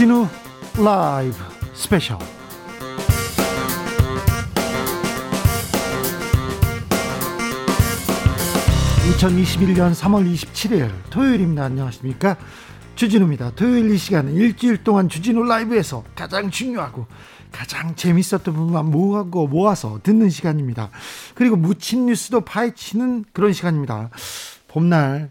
주진우 라이브 스페셜 2021년 3월 27일 토요일입니다. 안녕하십니까? 주진우입니다. 토요일 이 시간은 일주일 동안 주진우 라이브에서 가장 중요하고 가장 재밌었던 부분만 모아고 모아서 듣는 시간입니다. 그리고 묻힌 뉴스도 파헤치는 그런 시간입니다. 봄날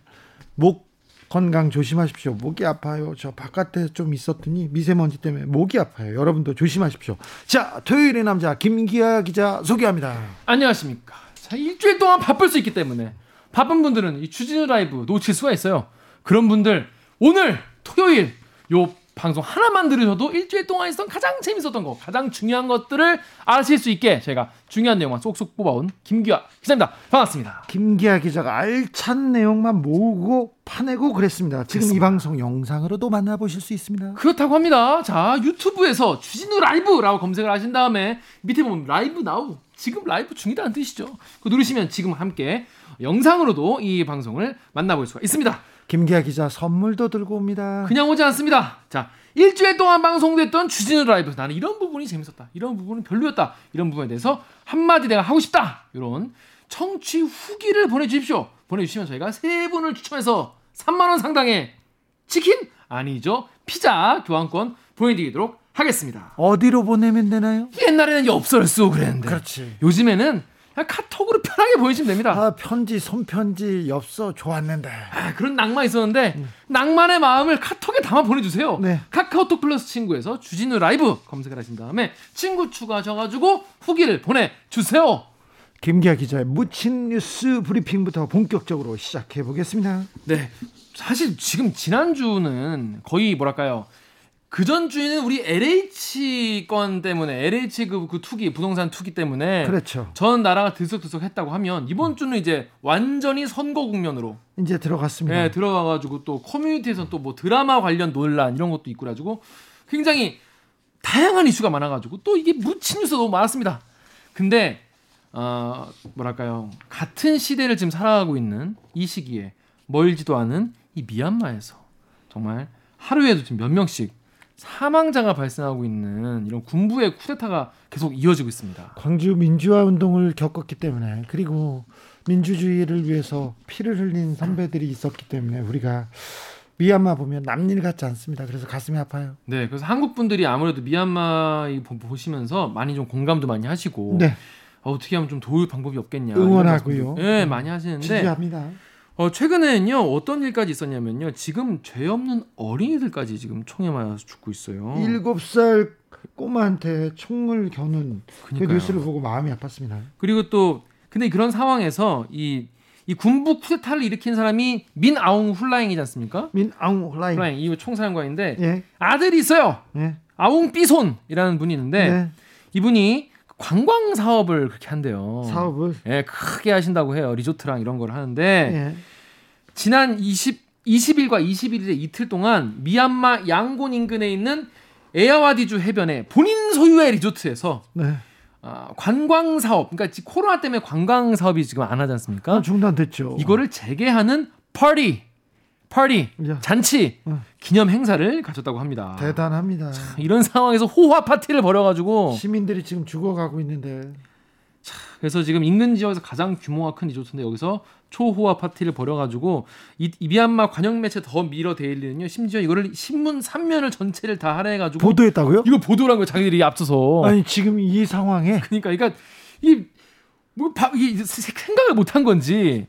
목 건강 조심하십시오. 목이 아파요. 저 바깥에 좀 있었더니 미세먼지 때문에 목이 아파요. 여러분도 조심하십시오. 자, 토요일의 남자 김기아 기자 소개합니다. 안녕하십니까. 자, 일주일 동안 바쁠 수 있기 때문에 바쁜 분들은 이 주진우 라이브 놓칠 수가 있어요. 그런 분들 오늘 토요일 요 방송 하나만 들으셔도 일주일 동안 있었던 가장 재밌었던 거, 가장 중요한 것들을 아실 수 있게 제가 중요한 내용만 쏙쏙 뽑아온 김기아 기자입니다. 반갑습니다. 김기아 기자가 알찬 내용만 모으고 파내고 그랬습니다. 지금 그렇습니다. 이 방송 영상으로도 만나보실 수 있습니다. 그렇다고 합니다. 자, 유튜브에서 주진우 라이브라고 검색을 하신 다음에 밑에 보면 live now 지금 라이브 중이라는 뜻이죠. 그 누르시면 지금 함께 영상으로도 이 방송을 만나볼 수가 있습니다. 김기화 기자 선물도 들고 옵니다. 그냥 오지 않습니다. 자, 일주일 동안 방송됐던 주진우 라이브 나는 이런 부분이 재밌었다. 이런 부분은 별로였다. 이런 부분에 대해서 한마디 내가 하고 싶다. 이런 청취 후기를 보내주십시오. 보내주시면 저희가 세 분을 추첨해서 3만 원 상당의 치킨 아니죠 피자 교환권 보내드리도록 하겠습니다. 어디로 보내면 되나요? 옛날에는 엽서를 쓰고 그랬는데. 그렇지. 요즘에는 카톡으로 편하게 보내시면 됩니다. 아, 편지, 손편지, 엽서 좋았는데. 아, 그런 낭만 있었는데 음. 낭만의 마음을 카톡에 담아 보내주세요. 네. 카카오톡 플러스 친구에서 주진우 라이브 검색을 하신 다음에 친구 추가하셔가지고 후기를 보내주세요. 김기아 기자의 묻힌 뉴스 브리핑부터 본격적으로 시작해 보겠습니다. 네. 사실 지금 지난주는 거의 뭐랄까요. 그 전 주에는 우리 LH 건 때문에 LH 그, 그 투기 부동산 투기 때문에 그렇죠. 전 나라가 들썩들썩했다고 하면 이번 주는 이제 완전히 선거 국면으로 이제 들어갔습니다. 네, 들어가가지고 또 커뮤니티에서 또 뭐 드라마 관련 논란 이런 것도 있고 가지고 굉장히 다양한 이슈가 많아가지고 또 이게 묻힌 뉴스 너무 많았습니다. 근데 어 뭐랄까요 같은 시대를 지금 살아가고 있는 이 시기에 멀지도 않은 이 미얀마에서 정말 하루에도 지금 몇 명씩 사망자가 발생하고 있는 이런 군부의 쿠데타가 계속 이어지고 있습니다. 광주 민주화 운동을 겪었기 때문에 그리고 민주주의를 위해서 피를 흘린 선배들이 있었기 때문에 우리가 미얀마 보면 남일 같지 않습니다. 그래서 가슴이 아파요. 네, 그래서 한국 분들이 아무래도 미얀마 보시면서 많이 좀 공감도 많이 하시고 네. 어, 떻게 하면 좀 도울 방법이 없겠냐 응원하고요. 네, 많이 하시는데 지지합니다. 어, 최근에는요 어떤 일까지 있었냐면요 지금 죄 없는 어린이들까지 지금 총에 맞아서 죽고 있어요. 일곱 살 꼬마한테 총을 겨눈 그 뉴스를 보고 마음이 아팠습니다. 그리고 또 근데 그런 상황에서 이, 이 군부 쿠데타를 일으킨 사람이 민 아웅 훌라잉이지 않습니까? 민 아웅 훌라잉. 훌라잉 이 총사령관인데 예. 아들이 있어요. 예. 아웅 삐손이라는 분이 있는데 예. 이분이 관광 사업을 그렇게 한대요. 사업을 예, 크게 하신다고 해요. 리조트랑 이런 걸 하는데 예. 지난 20 20일과 21일에 이틀 동안 미얀마 양곤 인근에 있는 에아와디주 해변에 본인 소유의 리조트에서 네. 어, 관광 사업, 그러니까 코로나 때문에 관광 사업이 지금 안 하지 않습니까? 아, 중단됐죠. 이거를 재개하는 파티, 파티, 야. 잔치, 어. 기념 행사를 가졌다고 합니다. 대단합니다. 참, 이런 상황에서 호화 파티를 벌여가지고 시민들이 지금 죽어가고 있는데. 참, 그래서 지금 인근 지역에서 가장 규모가 큰 리조트인데 여기서 초호화 파티를 벌여가지고 이, 이 미얀마 관영 매체 더 미러 데일리는요 심지어 이거를 신문 3면을 전체를 다 할애해가지고 보도했다고요? 이거 보도란 거 자기들이 앞서서 아니 지금 이 상황에 그러니까 그러니까 이뭐 이게 생각을 못 한 건지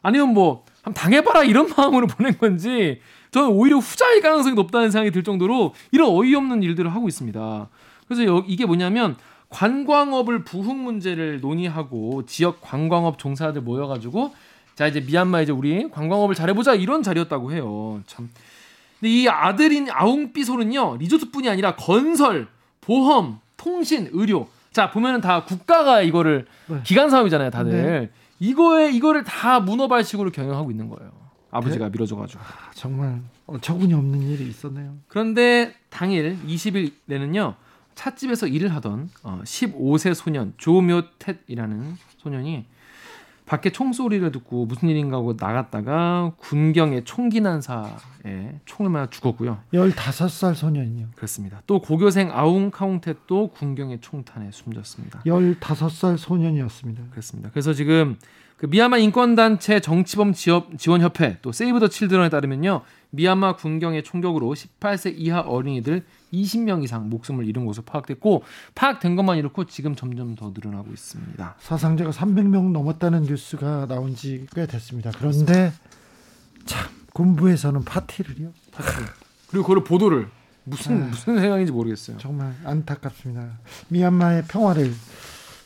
아니면 뭐 한번 당해봐라 이런 마음으로 보낸 건지 저는 오히려 후자일 가능성이 높다는 생각이 들 정도로 이런 어이없는 일들을 하고 있습니다. 그래서 여, 이게 뭐냐면 관광업을 부흥 문제를 논의하고 지역 관광업 종사들 모여가지고 자 이제 미얀마 이제 우리 관광업을 잘해보자 이런 자리였다고 해요. 참. 근데 이 아들인 아웅삐솔은요 리조트뿐이 아니라 건설, 보험, 통신, 의료. 자 보면은 다 국가가 이거를 네. 기간 사업이잖아요, 다들. 네. 이거에 이거를 다 문어발식으로 경영하고 있는 거예요. 아버지가 네? 밀어줘가지고. 아, 정말 어처구니 없는 일이 있었네요. 그런데 당일 20일에는요 찻집에서 일을 하던 어, 15세 소년 조묘텟이라는 소년이 밖에 총소리를 듣고 무슨 일인가 하고 나갔다가 군경에 총기 난사에 총을 맞아 죽었고요. 15살 소년이요. 그렇습니다. 또 고교생 아웅 카웅텟도 군경의 총탄에 숨졌습니다. 15살 소년이었습니다. 그렇습니다. 그래서 지금 그 미얀마 인권단체 정치범 지원협회 또 세이브 더 칠드런에 따르면요. 미얀마 군경의 총격으로 18세 이하 어린이들 20명 이상 목숨을 잃은 것으로 파악됐고 파악된 것만 이렇고 지금 점점 더 늘어나고 있습니다. 사상자가 300명 넘었다는 뉴스가 나온 지 꽤 됐습니다. 그런데 참 군부에서는 파티를요. 파티. 그리고 그걸 보도를 무슨 무슨 생각인지 모르겠어요. 정말 안타깝습니다. 미얀마의 평화를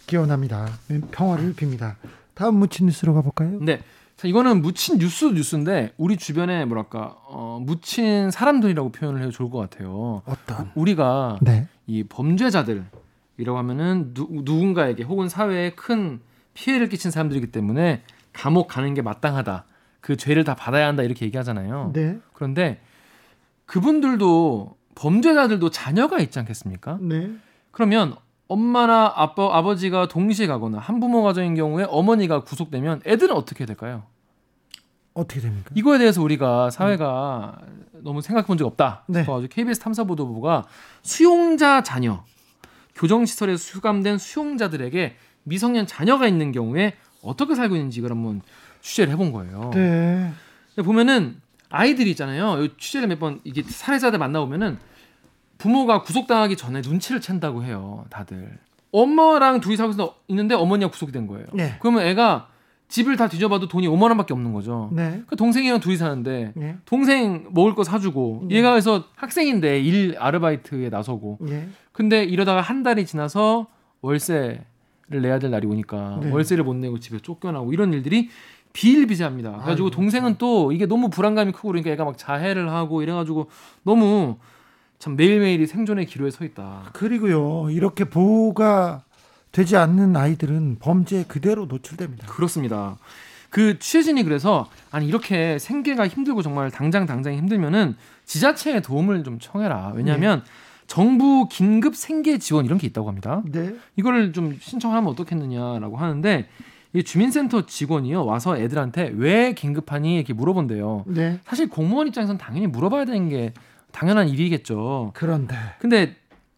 기원합니다. 평화를 빕니다. 다음 무친 뉴스로 가볼까요? 네. 자, 이거는 묻힌 뉴스 뉴스인데 우리 주변에 뭐랄까 어, 묻힌 사람들이라고 표현을 해도 좋을 것 같아요. 어떤? 우리가 네. 이 범죄자들이라고 하면은 누, 누군가에게 혹은 사회에 큰 피해를 끼친 사람들이기 때문에 감옥 가는 게 마땅하다. 그 죄를 다 받아야 한다 이렇게 얘기하잖아요. 네. 그런데 그분들도 범죄자들도 자녀가 있지 않겠습니까? 네. 그러면 엄마나 아빠, 아버지가 동시에 가거나 한부모 가정인 경우에 어머니가 구속되면 애들은 어떻게 될까요? 어떻게 됩니까? 이거에 대해서 우리가 사회가 너무 생각해 본 적 없다. 네. 싶어가지고 KBS 탐사보도부가 수용자 자녀 교정시설에 수감된 수용자들에게 미성년 자녀가 있는 경우에 어떻게 살고 있는지 이걸 한번 취재를 해본 거예요. 네. 보면은 아이들이 있잖아요. 이 취재를 몇 번 이게 살해자들 만나보면은 부모가 구속당하기 전에 눈치를 챈다고 해요. 다들 엄마랑 둘이 살고 있는데 어머니가 구속이 된 거예요. 네. 그러면 애가 집을 다 뒤져봐도 돈이 5만 원밖에 없는 거죠. 네. 그 동생이랑 둘이 사는데 네. 동생 먹을 거 사주고 네. 얘가 그래서 학생인데 일 아르바이트에 나서고 네. 근데 이러다가 한 달이 지나서 월세를 내야 될 날이 오니까 네. 월세를 못 내고 집에 쫓겨나고 이런 일들이 비일비재합니다. 그래가지고 아이고, 동생은 또 이게 너무 불안감이 크고 그러니까 애가 막 자해를 하고 이래가지고 너무 참 매일매일이 생존의 기로에 서 있다. 그리고요. 이렇게 보호가 되지 않는 아이들은 범죄에 그대로 노출됩니다. 그렇습니다. 그 취재진이 그래서 아니 이렇게 생계가 힘들고 정말 당장 당장 힘들면은 지자체의 도움을 좀 청해라. 왜냐하면 정부 긴급 생계 지원 이런 게 있다고 합니다. 네. 이거를 좀 신청하면 어떻겠느냐라고 하는데 이 주민센터 직원이요 와서 애들한테 왜 긴급하니 이렇게 물어본대요. 네. 사실 공무원 입장에서는 당연히 물어봐야 되는 게 당연한 일이겠죠. 그런데 근데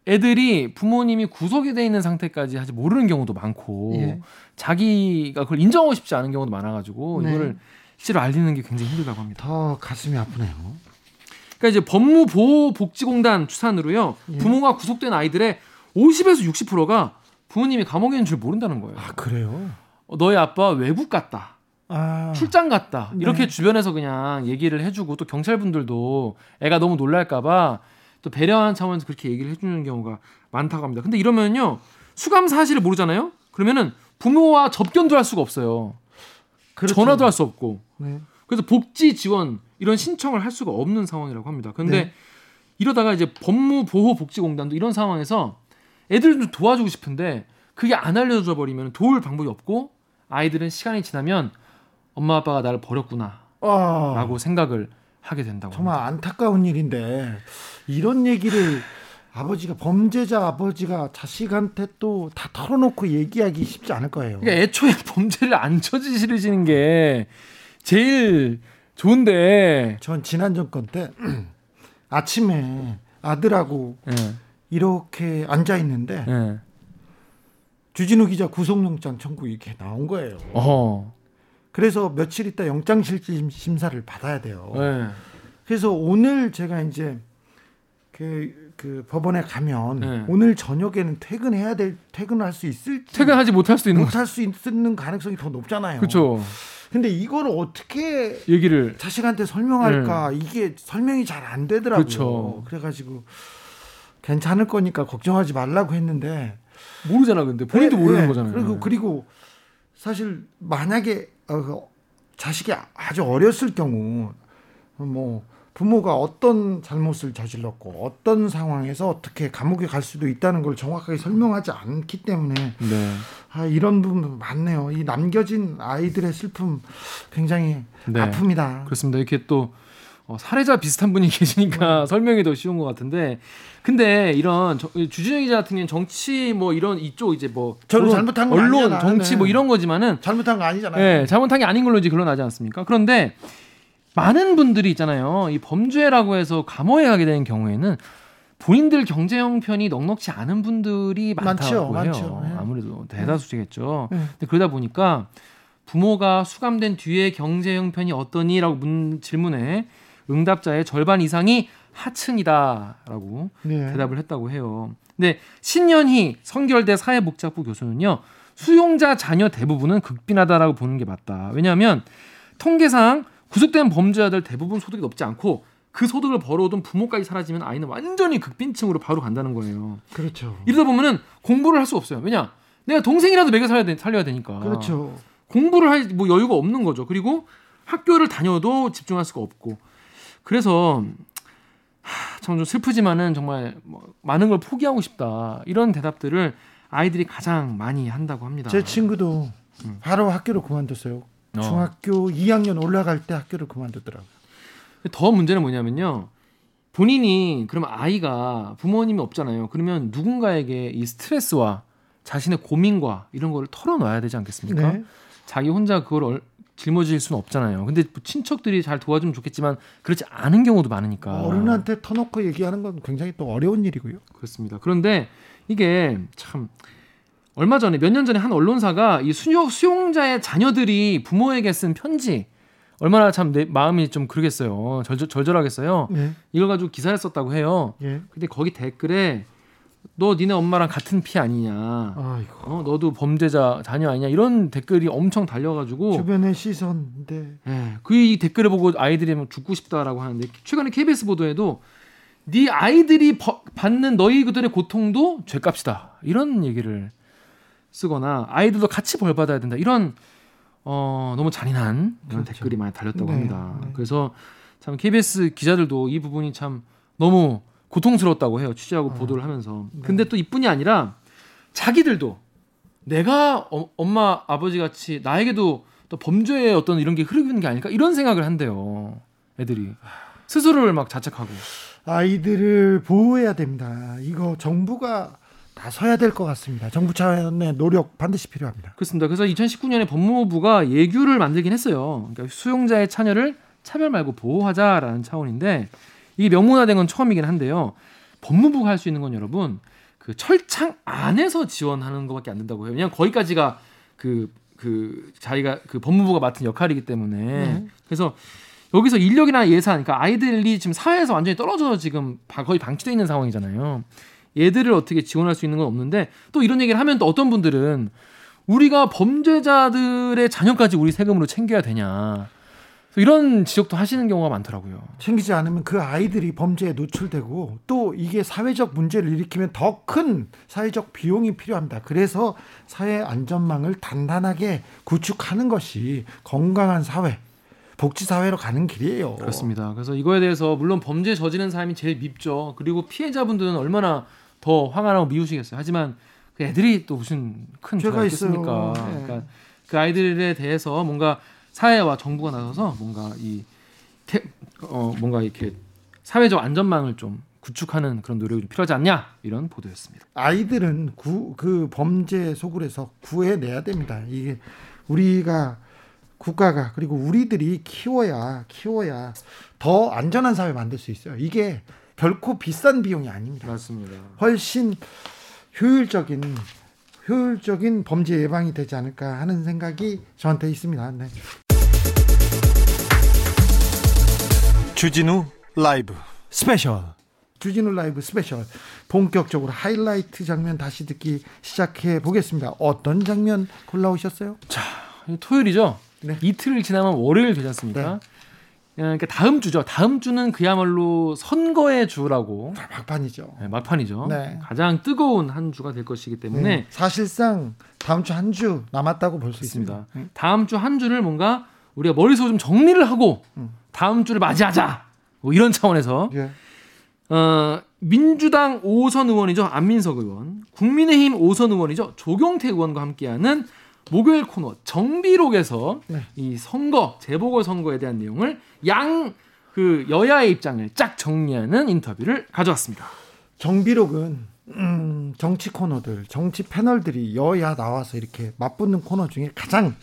애들이 부모님이 구속이 돼 있는 상태까지 아직 모르는 경우도 많고 예. 자기가 그걸 인정하고 싶지 않은 경우도 많아가지고 네. 이거를 실제로 알리는 게 굉장히 힘들다고 합니다. 더 가슴이 아프네요. 그러니까 이제 법무보호복지공단 추산으로요 예. 부모가 구속된 아이들의 50에서 60%가 부모님이 감옥에 있는 줄 모른다는 거예요. 아 그래요? 어, 너희 아빠 외국 갔다. 아 출장 갔다. 네. 이렇게 주변에서 그냥 얘기를 해주고 또 경찰분들도 애가 너무 놀랄까봐 또 배려하는 차원에서 그렇게 얘기를 해주는 경우가 많다고 합니다. 근데 이러면요 수감 사실을 모르잖아요. 그러면은 부모와 접견도 할 수가 없어요. 그렇죠. 전화도 할 수 없고. 네. 그래서 복지 지원 이런 신청을 할 수가 없는 상황이라고 합니다. 근데 네. 이러다가 이제 법무보호복지공단도 이런 상황에서 애들 좀 도와주고 싶은데 그게 안 알려져 버리면 도울 방법이 없고 아이들은 시간이 지나면 엄마 아빠가 나를 버렸구나라고 아, 생각을 하게 된다고. 정말 합니다. 안타까운 일인데 이런 얘기를 아버지가 범죄자 아버지가 자식한테 또 다 털어놓고 얘기하기 쉽지 않을 거예요. 그러니까 애초에 범죄를 안 저지르시는 게 제일 좋은데. 전 지난 정권 때 아침에 아들하고 예, 이렇게 앉아 있는데 예. 주진우 기자 구속영장 청구 이렇게 나온 거예요. 어허. 그래서 며칠 있다 영장실질 심사를 받아야 돼요. 예. 그래서 오늘 제가 이제 그, 그 법원에 가면 네. 오늘 저녁에는 퇴근해야 될 퇴근할 수 있을지 퇴근하지 못할 수도 있는 거. 못할 수 있는 가능성이 더 높잖아요. 그렇죠. 근데 이걸 어떻게 얘기를 자식한테 설명할까 이게 설명이 잘 안 되더라고요. 네. 그렇죠. 그래가지고 괜찮을 거니까 걱정하지 말라고 했는데 모르잖아. 근데 본인도 네, 모르는 네. 거잖아요. 그리고 그리고 사실 만약에 어, 자식이 아주 어렸을 경우 뭐 부모가 어떤 잘못을 저질렀고 어떤 상황에서 어떻게 감옥에 갈 수도 있다는 걸 정확하게 설명하지 않기 때문에 네. 아, 이런 부분 많네요. 이 남겨진 아이들의 슬픔 굉장히 네. 아픕니다. 그렇습니다. 이렇게 또 어, 사례자 비슷한 분이 계시니까 설명이 더 쉬운 것 같은데 근데 이런 저, 주진영 기자 같은 경우는 정치 뭐 이런 이쪽 이제 뭐 언론, 잘못한 건 언론 아니잖아. 정치 네. 뭐 이런 거지만은 잘못한 거 아니잖아요. 예, 잘못한 게 아닌 걸로 이제 결론나지 않습니까? 그런데 많은 분들이 있잖아요. 이 범죄라고 해서 감옥에 가게 되는 경우에는 본인들 경제 형편이 넉넉지 않은 분들이 많죠, 많다고 해요. 많죠. 예. 아무래도 대다수시겠죠. 예. 근데 그러다 보니까 부모가 수감된 뒤에 경제 형편이 어떠니라고 문 질문에 응답자의 절반 이상이 하층이다라고 네. 대답을 했다고 해요. 근데 신년희 성결대 사회복지학부 교수는요. 수용자 자녀 대부분은 극빈하다라고 보는 게 맞다. 왜냐하면 통계상 구속된 범죄자들 대부분 소득이 높지 않고 그 소득을 벌어오던 부모까지 사라지면 아이는 완전히 극빈층으로 바로 간다는 거예요. 그렇죠. 이러다 보면은 공부를 할 수 없어요. 왜냐? 내가 동생이라도 먹여 살려야, 되, 살려야 되니까. 그렇죠. 공부를 할 뭐 여유가 없는 거죠. 그리고 학교를 다녀도 집중할 수가 없고. 그래서 참 좀 슬프지만은 정말 뭐 많은 걸 포기하고 싶다. 이런 대답들을 아이들이 가장 많이 한다고 합니다. 제 친구도 음. 바로 학교를 그만뒀어요. 어. 중학교 2학년 올라갈 때 학교를 그만두더라고요. 더 문제는 뭐냐면요. 본인이 그러면 아이가 부모님이 없잖아요. 그러면 누군가에게 이 스트레스와 자신의 고민과 이런 거를 털어놔야 되지 않겠습니까? 네. 자기 혼자 그걸 얼- 짊어질 수는 없잖아요. 근데 뭐 친척들이 잘 도와주면 좋겠지만 그렇지 않은 경우도 많으니까. 어른한테 터놓고 얘기하는 건 굉장히 또 어려운 일이고요. 그렇습니다. 그런데 이게 참 얼마 전에 몇 년 전에 한 언론사가 이 수용, 수용자의 자녀들이 부모에게 쓴 편지 얼마나 참 내 마음이 좀 그러겠어요. 절절, 절절하겠어요. 네. 이걸 가지고 기사를 썼다고 해요. 예. 근데 거기 댓글에 너 니네 엄마랑 같은 피 아니냐? 아이고. 어, 너도 범죄자 자녀 아니냐? 이런 댓글이 엄청 달려가지고 주변의 시선. 네. 예, 그이 댓글을 보고 아이들이 막 죽고 싶다라고 하는데 최근에 KBS 보도에도 네 아이들이 버- 받는 너희 그들의 고통도 죄값이다 이런 얘기를 쓰거나 아이들도 같이 벌 받아야 된다 이런 어 너무 잔인한 이런 그렇죠. 댓글이 많이 달렸다고 네, 합니다. 네. 그래서 참 KBS 기자들도 이 부분이 참 너무 고통스러웠다고 해요 취재하고 아, 보도를 하면서. 네. 근데 또 이뿐이 아니라 자기들도 내가 어- 엄마 아버지 같이 나에게도 또 범죄의 어떤 이런 게 흐르는 게 아닐까 이런 생각을 한대요. 애들이 스스로를 막 자책하고. 아이들을 보호해야 됩니다. 이거 정부가 나서야 될 것 같습니다. 정부 차원의 노력 반드시 필요합니다. 그렇습니다. 그래서 2019년에 법무부가 예규를 만들긴 했어요. 그러니까 수용자의 자녀를 차별 말고 보호하자라는 차원인데 이게 명문화된 건 처음이긴 한데요. 법무부가 할 수 있는 건 여러분 그 철창 안에서 지원하는 것밖에 안 된다고 해요. 왜냐하면 거기까지가 그, 그 자기가 그 법무부가 맡은 역할이기 때문에 네. 그래서 여기서 인력이나 예산, 그러니까 아이들이 지금 사회에서 완전히 떨어져 지금 바- 거의 방치돼 있는 상황이잖아요. 얘들을 어떻게 지원할 수 있는 건 없는데 또 이런 얘기를 하면 또 어떤 분들은 우리가 범죄자들의 자녀까지 우리 세금으로 챙겨야 되냐. 그래서 이런 지적도 하시는 경우가 많더라고요. 챙기지 않으면 그 아이들이 범죄에 노출되고 또 이게 사회적 문제를 일으키면 더 큰 사회적 비용이 필요합니다. 그래서 사회 안전망을 단단하게 구축하는 것이 건강한 사회, 복지 사회로 가는 길이에요. 그렇습니다. 그래서 이거에 대해서 물론 범죄 저지른 사람이 제일 밉죠. 그리고 피해자분들은 얼마나 더 화가 나고 미우시겠어요. 하지만 그 애들이 또 무슨 큰 죄가. 있습니까? 네. 그러니까 그 아이들에 대해서 뭔가 사회와 정부가 나서서 뭔가 이 태- 어, 뭔가 이렇게 사회적 안전망을 좀 구축하는 그런 노력이 좀 필요하지 않냐 이런 보도였습니다. 아이들은 구, 그 범죄 소굴에서 구해내야 됩니다. 이게 우리가 국가가 그리고 우리들이 키워야 키워야 더 안전한 사회 만들 수 있어요. 이게 결코 비싼 비용이 아닙니다. 맞습니다. 훨씬 효율적인 효율적인 범죄 예방이 되지 않을까 하는 생각이 저한테 있습니다. 네. 주진우 라이브 스페셜 주진우 라이브 스페셜 본격적으로 하이라이트 장면 다시 듣기 시작해 보겠습니다. 어떤 장면 골라오셨어요? 토요일이죠. 네. 이틀 지나면 월요일 되지 않습니까? 어, 그러니까 다음 주죠. 다음 주는 그야말로 선거의 주라고 아, 막판이죠. 네, 막판이죠. 네. 가장 뜨거운 한 주가 될 것이기 때문에 네. 사실상 다음 주 한 주 남았다고 볼 수 있습니다. 있습니다. 네. 다음 주 한 주를 뭔가 우리가 머릿속에 좀 정리를 하고 음. 다음 주를 맞이하자. 뭐 이런 차원에서 예. 어, 민주당 5선 의원이죠. 안민석 의원, 국민의힘 5선 의원이죠. 조경태 의원과 함께하는 목요일 코너 정비록에서 네. 이 선거 재보궐 선거에 대한 내용을 양 그 여야의 입장을 쫙 정리하는 인터뷰를 가져왔습니다. 정비록은 음, 정치 코너들, 정치 패널들이 여야 나와서 이렇게 맞붙는 코너 중에 가장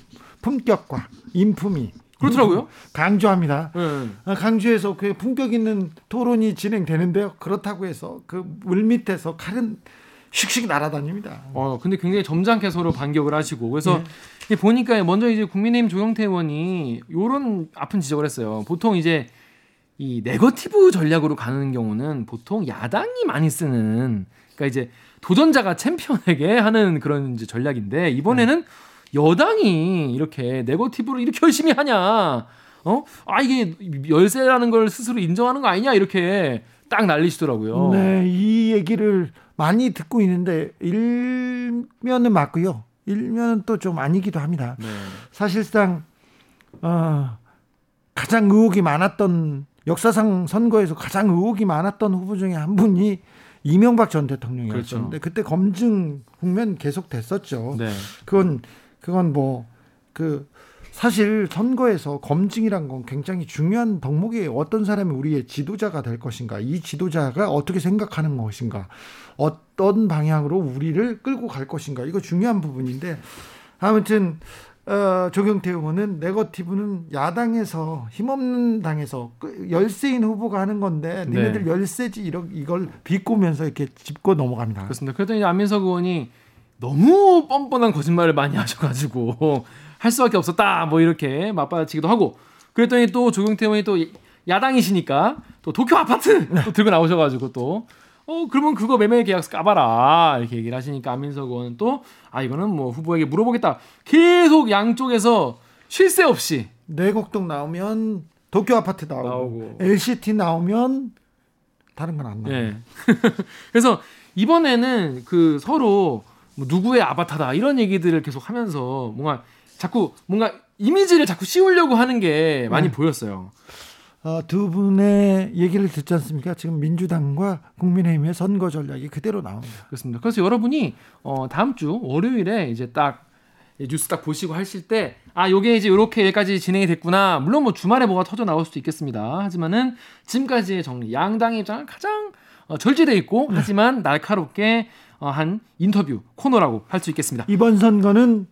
품격과 인품이 그렇더라고요. 강조합니다. 네. 아, 강주에서 그 품격 있는 토론이 진행되는데요. 그렇다고 해서 그 물밑에서 칼은 슉슉 날아다닙니다. 어, 근데 굉장히 점잖게 서로 반격을 하시고 그래서 네. 보니까 먼저 이제 국민의힘 조영태 의원이 요런 아픈 지적을 했어요. 보통 이제 이 네거티브 전략으로 가는 경우는 보통 야당이 많이 쓰는 그러니까 이제 도전자가 챔피언에게 하는 그런 이제 전략인데 이번에는 여당이 이렇게 네거티브로 이렇게 열심히 하냐? 어? 아 이게 열세라는 걸 스스로 인정하는 거 아니냐? 이렇게 딱 날리시더라고요. 네, 이 얘기를 많이 듣고 있는데 일면은 맞고요. 일면은 또 좀 아니기도 합니다. 네. 사실상 어, 가장 의혹이 많았던 역사상 선거에서 가장 의혹이 많았던 후보 중에 한 분이 이명박 전 대통령이었는데 그렇죠. 그때 검증 국면 계속 됐었죠. 네. 그건 그건 뭐 그 사실 선거에서 검증이란 건 굉장히 중요한 덕목이에요. 어떤 사람이 우리의 지도자가 될 것인가, 이 지도자가 어떻게 생각하는 것인가, 어떤 방향으로 우리를 끌고 갈 것인가, 이거 중요한 부분인데 아무튼 어, 조경태 의원은 네거티브는 야당에서 힘없는 당에서 그 열세인 후보가 하는 건데 네. 니네들 열세지 이러, 이걸 비꼬면서 이렇게 짚고 넘어갑니다. 그렇습니다. 그랬더니 안민석 의원이 너무 뻔뻔한 거짓말을 많이 하셔가지고 할 수밖에 없었다. 뭐 이렇게 맞받아치기도 하고 그랬더니 또 조경태 의원이 또 야당이시니까 또 도쿄 아파트 또 들고 나오셔가지고 또 어 그러면 그거 매매 계약서 까봐라 이렇게 얘기를 하시니까 안민석 의원은 또 아 이거는 뭐 후보에게 물어보겠다 계속 양쪽에서 쉴 새 없이 내곡동 나오면 도쿄 아파트 나오고, 나오고. LCT 나오면 다른 건 안 나와요. 예. 그래서 이번에는 그 서로 뭐 누구의 아바타다 이런 얘기들을 계속 하면서 뭔가 자꾸 뭔가 이미지를 자꾸 씌우려고 하는 게 많이 네. 보였어요. 어, 두 분의 얘기를 듣지 않습니까? 지금 민주당과 국민의힘의 선거 전략이 그대로 나옵니다. 그렇습니다. 그래서 여러분이 어 다음 주 월요일에 이제 딱 뉴스 딱 보시고 하실 때 아 요게 이제 요렇게 여기까지 진행이 됐구나. 물론 뭐 주말에 뭐가 터져 나올 수도 있겠습니다. 하지만은 지금까지의 정리 양당의 입장을 가장 어, 절제돼 있고 하지만 날카롭게 어, 한 인터뷰 코너라고 할 수 있겠습니다. 이번 선거는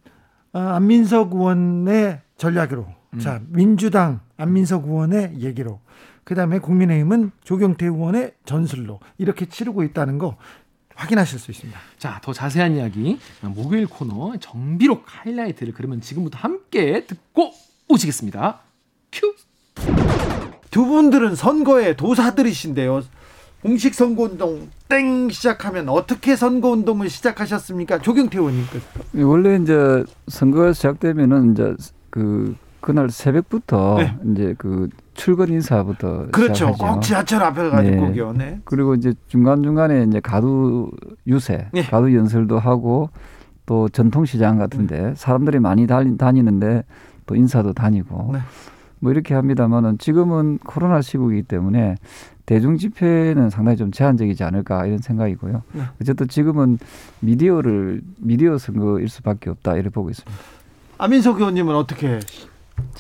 어, 안민석 의원의 전략으로, 음. 자 민주당 안민석 의원의 얘기로, 그 다음에 국민의힘은 조경태 의원의 전술로 이렇게 치르고 있다는 거 확인하실 수 있습니다. 자, 더 자세한 이야기 목요일 코너 정비록 하이라이트를 그러면 지금부터 함께 듣고 오시겠습니다. 큐. 두 분들은 선거의 도사들이신데요. 공식 선거운동 땡 시작하면 어떻게 선거운동을 시작하셨습니까? 조경태 의원님. 원래 이제 선거가 시작되면은 이제 그 그날 새벽부터 네. 이제 그 출근 인사부터 그렇죠. 시작하죠. 꼭 지하철 앞에 가지고 네. 네. 그리고 이제 중간 중간에 이제 가두 유세, 네. 가두 연설도 하고 또 전통시장 같은데 사람들이 많이 다니, 다니는데 또 인사도 다니고 네. 뭐 이렇게 합니다만은 지금은 코로나 시국이기 때문에 대중 집회는 상당히 좀 제한적이지 않을까 이런 생각이고요. 네. 어쨌든 지금은 미디어를 미디어 선거일 수밖에 없다 이렇게 보고 있습니다. 안민석 의원님은 어떻게?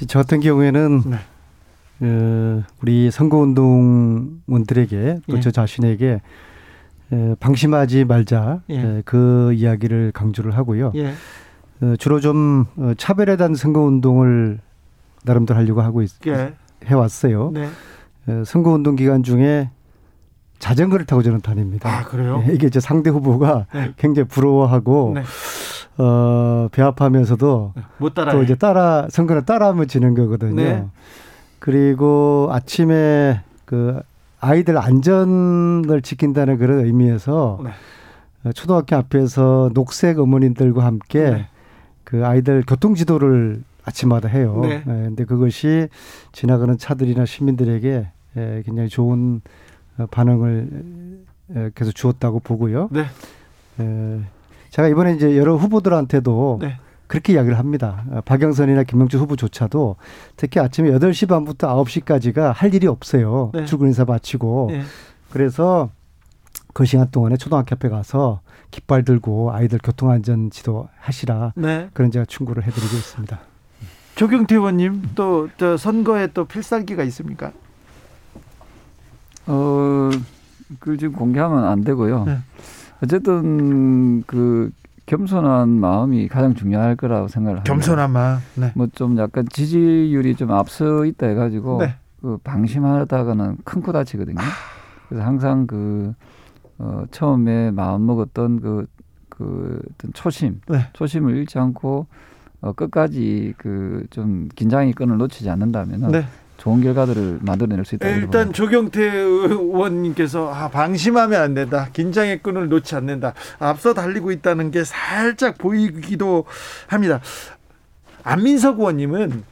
저 같은 경우에는 네. 어, 우리 선거운동원들에게 또 예. 저 자신에게 에, 방심하지 말자 예. 에, 그 이야기를 강조를 하고요. 예. 어, 주로 좀 어, 차별에 대한 선거운동을 나름대로 하려고 하고 있, 예. 해왔어요. 네. 어, 선거운동 기간 중에 자전거를 타고 저는 다닙니다. 아 그래요? 예, 이게 이제 상대 후보가 네. 굉장히 부러워하고 네. 어, 배합하면서도 못 따라. 또 이제 따라 선거를 따라하면 지는 거거든요. 네. 그리고 아침에 그 아이들 안전을 지킨다는 그런 의미에서 네. 어, 초등학교 앞에서 녹색 어머님들과 함께 네. 그 아이들 교통 지도를 아침마다 해요. 네. 근데 그것이 지나가는 차들이나 시민들에게 에, 굉장히 좋은 어, 반응을 에, 계속 주었다고 보고요. 네. 에, 제가 이번에 이제 여러 후보들한테도 네. 그렇게 이야기를 합니다. 어, 박영선이나 김명주 후보조차도 특히 아침에 8시 반부터 9시까지가 할 일이 없어요. 네. 출근 인사 마치고. 예. 그래서 그 시간 동안에 초등학교 앞에 가서 깃발 들고 아이들 교통안전 지도 하시라. 네. 그런 제가 충고를 해드리고 있습니다. 조경태 의원님 또저 선거에 또 필살기가 있습니까? 어, 그 지금 공개하면 안 되고요. 네. 어쨌든 그 겸손한 마음이 가장 중요할 거라고 생각을 합니다. 겸손한 마음. 네. 뭐좀 약간 지지율이 좀 앞서 있다 해가지고 네. 그 방심하다가는 큰 코 다치거든요. 그래서 항상 그 어, 처음에 마음 먹었던 그, 그 어떤 초심, 네. 초심을 잃지 않고 어, 끝까지 그 좀 긴장의 끈을 놓치지 않는다면 네. 좋은 결과들을 만들어낼 수 있다. 일단 조경태 의원님께서 아, 방심하면 안 된다. 긴장의 끈을 놓지 않는다. 앞서 달리고 있다는 게 살짝 보이기도 합니다. 안민석 의원님은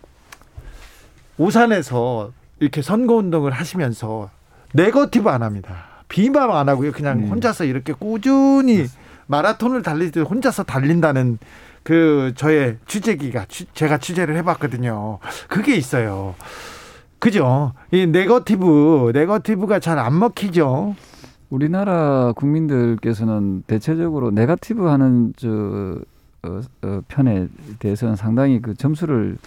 오산에서 이렇게 선거운동을 하시면서 네거티브 안 합니다. 비방 안 하고요. 그냥 네. 혼자서 이렇게 꾸준히 마라톤을 달릴 때 혼자서 달린다는 그 저의 취재기가 취- 제가 취재를 해봤거든요. 그게 있어요. 그죠? 이 네거티브 네거티브가 잘 안 먹히죠. 우리나라 국민들께서는 대체적으로 네가티브 하는 저 어, 어, 편에 대해서는 상당히 그 점수를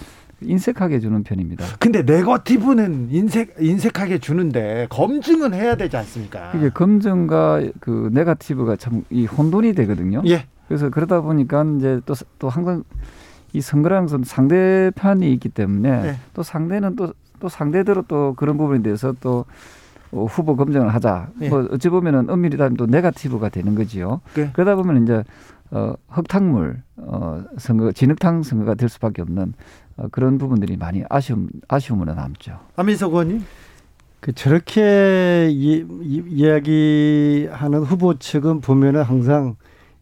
인색하게 주는 편입니다. 근데 네거티브는 인색 인색하게 주는데 검증은 해야 되지 않습니까? 이게 검증과 그 네가티브가 참 이 혼돈이 되거든요. 예. 그래서 그러다 보니까 이제 또, 또 항상 이 선거라는 것은 상대편이 있기 때문에 네. 또 상대는 또, 또 상대대로 또 그런 부분에 대해서 또 어, 후보 검증을 하자. 네. 뭐 어찌 보면은 엄밀히 따면 또 네가티브가 되는 거지요. 네. 그러다 보면 이제 어, 흙탕물 어, 선거, 진흙탕 선거가 될 수밖에 없는 어, 그런 부분들이 많이 아쉬움 아쉬움으로 남죠. 안민석 의원님. 그 저렇게 이, 이, 이야기하는 후보 측은 보면은 항상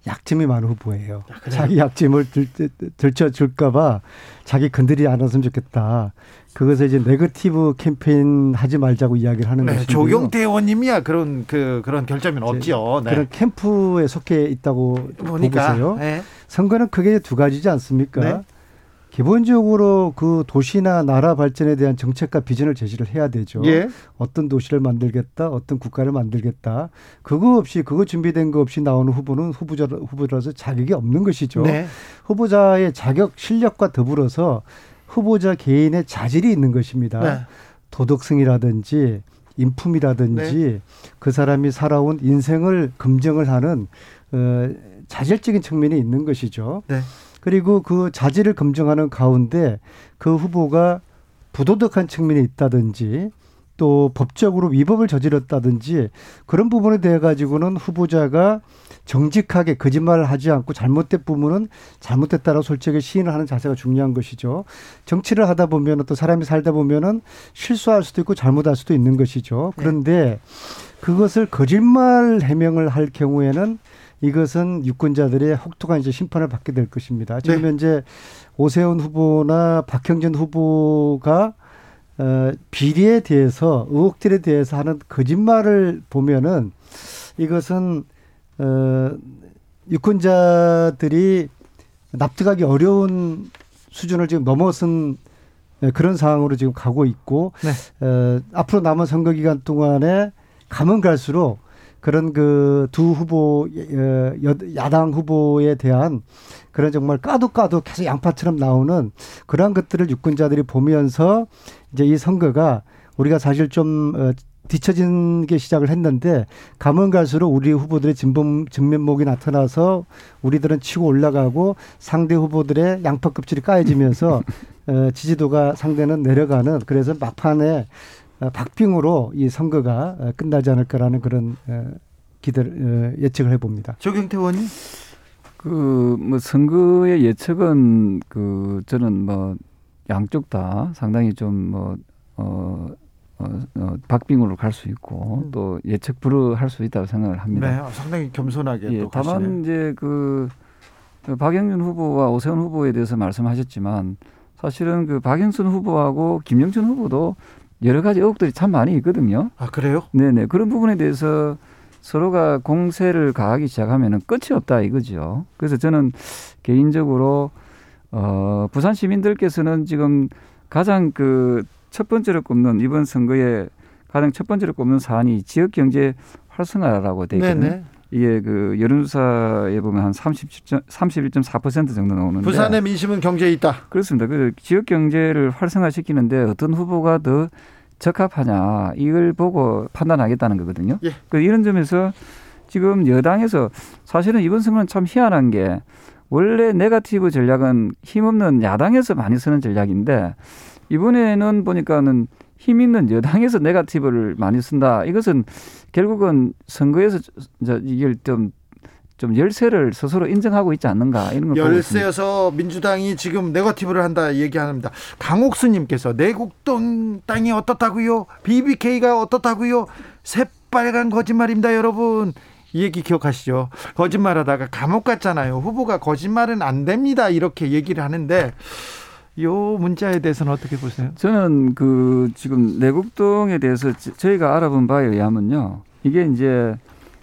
약점이 많은 후보예요. 아? 자기 약점을 들, 들춰줄까봐 자기 건드리지 않았으면 좋겠다. 그것을 이제 네거티브 캠페인 하지 말자고 이야기를 하는 네, 것이고요. 조경태 의원님이야 그런 그 그런 결점은 없죠. 네. 그런 캠프에 속해 있다고 보니까 보고서요. 네. 선거는 크게 두 가지지 않습니까? 네. 기본적으로 그 도시나 나라 발전에 대한 정책과 비전을 제시를 해야 되죠. 예. 어떤 도시를 만들겠다, 어떤 국가를 만들겠다. 그거 없이 그거 준비된 거 없이 나오는 후보는 후보자 후보라서 자격이 없는 것이죠. 네. 후보자의 자격 실력과 더불어서 후보자 개인의 자질이 있는 것입니다. 네. 도덕성이라든지 인품이라든지 네. 그 사람이 살아온 인생을 검증을 하는 어, 자질적인 측면이 있는 것이죠. 네. 그리고 그 자질을 검증하는 가운데 그 후보가 부도덕한 측면이 있다든지 또 법적으로 위법을 저질렀다든지 그런 부분에 대해 가지고는 후보자가 정직하게 거짓말을 하지 않고 잘못된 부분은 잘못됐다라고 솔직히 시인을 하는 자세가 중요한 것이죠. 정치를 하다 보면 또 사람이 살다 보면은 실수할 수도 있고 잘못할 수도 있는 것이죠. 그런데 그것을 거짓말 해명을 할 경우에는 이것은 유권자들의 혹독한 이제 심판을 받게 될 것입니다. 지금 네. 현재 오세훈 후보나 박형준 후보가 어, 비리에 대해서 의혹들에 대해서 하는 거짓말을 보면은 이것은 어, 유권자들이 납득하기 어려운 수준을 지금 넘어선 예, 그런 상황으로 지금 가고 있고 네. 어, 앞으로 남은 선거 기간 동안에 가면 갈수록 그런 그 두 후보 어, 여- 야당 후보에 대한 그런 정말 까도 까도 계속 양파처럼 나오는 그러한 것들을 유권자들이 보면서 이제 이 선거가 우리가 사실 좀 어, 뒤처진 게 시작을 했는데 가면 갈수록 우리 후보들의 진범 진면목이 나타나서 우리들은 치고 올라가고 상대 후보들의 양파 껍질이 까여지면서 어, 지지도가 상대는 내려가는 그래서 막판에 어, 박빙으로 이 선거가 어, 끝나지 않을까라는 그런 어, 기대를 어, 예측을 해봅니다. 조경태 의원님. 그 뭐 선거의 예측은 그 저는 뭐 양쪽 다 상당히 좀뭐 어, 어, 어, 박빙으로 갈 수 있고 음. 또 예측 불허할 수 있다고 생각을 합니다. 네. 상당히 겸손하게 예, 또 다만 가시네요. 이제 그 박영준 후보와 오세훈 후보에 대해서 말씀하셨지만 사실은 그 박영선 후보하고 김영춘 후보도 여러 가지 의혹들이 참 많이 있거든요. 아 그래요? 네네 그런 부분에 대해서 서로가 공세를 가하기 시작하면은 끝이 없다 이거죠. 그래서 저는 개인적으로 어 부산 시민들께서는 지금 가장 그 첫 번째로 꼽는 이번 선거에 가장 첫 번째로 꼽는 사안이 지역 경제 활성화라고 돼 있거든요. 네네. 이게 그 여론조사에 보면 한 37. 31.4% 정도 나오는데 부산의 민심은 경제에 있다. 그렇습니다. 그 지역 경제를 활성화시키는데 어떤 후보가 더 적합하냐 이걸 보고 판단하겠다는 거거든요. 예. 그 이런 점에서 지금 여당에서 사실은 이번 선거는 참 희한한 게 원래 네가티브 전략은 힘없는 야당에서 많이 쓰는 전략인데 이번에는 보니까는 힘 있는 여당에서 네가티브를 많이 쓴다. 이것은 결국은 선거에서 저 이걸 좀, 좀 열세를 스스로 인정하고 있지 않는가 이런 걸. 열세여서 민주당이 지금 네거티브를 한다 얘기합니다. 강옥수님께서 내국동 땅이 어떻다고요? BBK가 어떻다고요? 새빨간 거짓말입니다, 여러분. 이 얘기 기억하시죠? 거짓말하다가 감옥 갔잖아요. 후보가 거짓말은 안 됩니다. 이렇게 얘기를 하는데 요 문자에 대해서는 어떻게 보세요? 저는 그 지금 내국동에 대해서 저- 저희가 알아본 바에 의하면요. 이게 이제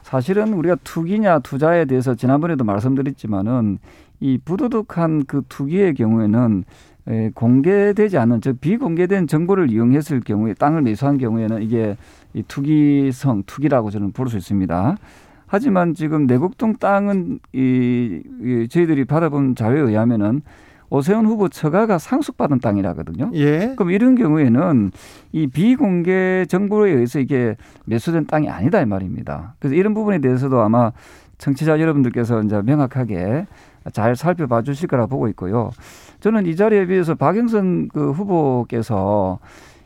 사실은 우리가 투기냐 투자에 대해서 지난번에도 말씀드렸지만은 이 부도덕한 그 투기의 경우에는 에, 공개되지 않은 즉 비공개된 정보를 이용했을 경우에 땅을 매수한 경우에는 이게 이 투기성 투기라고 저는 볼수 있습니다. 하지만 지금 내곡동 땅은 이, 이 저희들이 받아본 자료에 의하면은 오세훈 후보 처가가 상속받은 땅이라거든요. 예. 그럼 이런 경우에는 이 비공개 정보에 의해서 이게 매수된 땅이 아니다 이 말입니다. 그래서 이런 부분에 대해서도 아마 청취자 여러분들께서 이제 명확하게 잘 살펴봐 주실 거라 보고 있고요. 저는 이 자리에 비해서 박영선 그 후보께서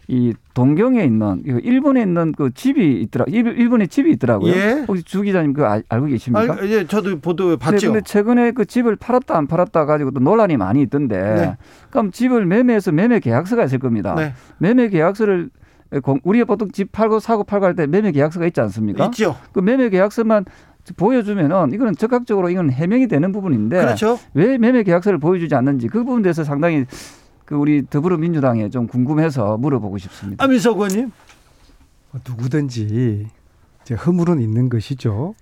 이 동경에 있는 이거 일본에 있는 그 집이 있더라. 일- 일본에 집이 있더라고요. 예. 혹시 주 기자님 그 알- 알고 계십니까? 아, 예, 저도 보도 봤죠. 근데 최근에 그 집을 팔았다 안 팔았다 가지고 또 논란이 많이 있던데. 네. 그럼 집을 매매해서 매매 계약서가 있을 겁니다. 네. 매매 계약서를 공- 우리가 보통 집 팔고 사고 팔고 할 때 매매 계약서가 있지 않습니까? 있죠. 그 매매 계약서만 보여주면은 이거는 적극적으로 이건 해명이 되는 부분인데 그렇죠. 왜 매매 계약서를 보여주지 않는지 그 부분에 대해서 상당히 그 우리 더불어민주당에 좀 궁금해서 물어보고 싶습니다. 안민석 의원님. 뭐 누구든지 이제 허물은 있는 것이죠.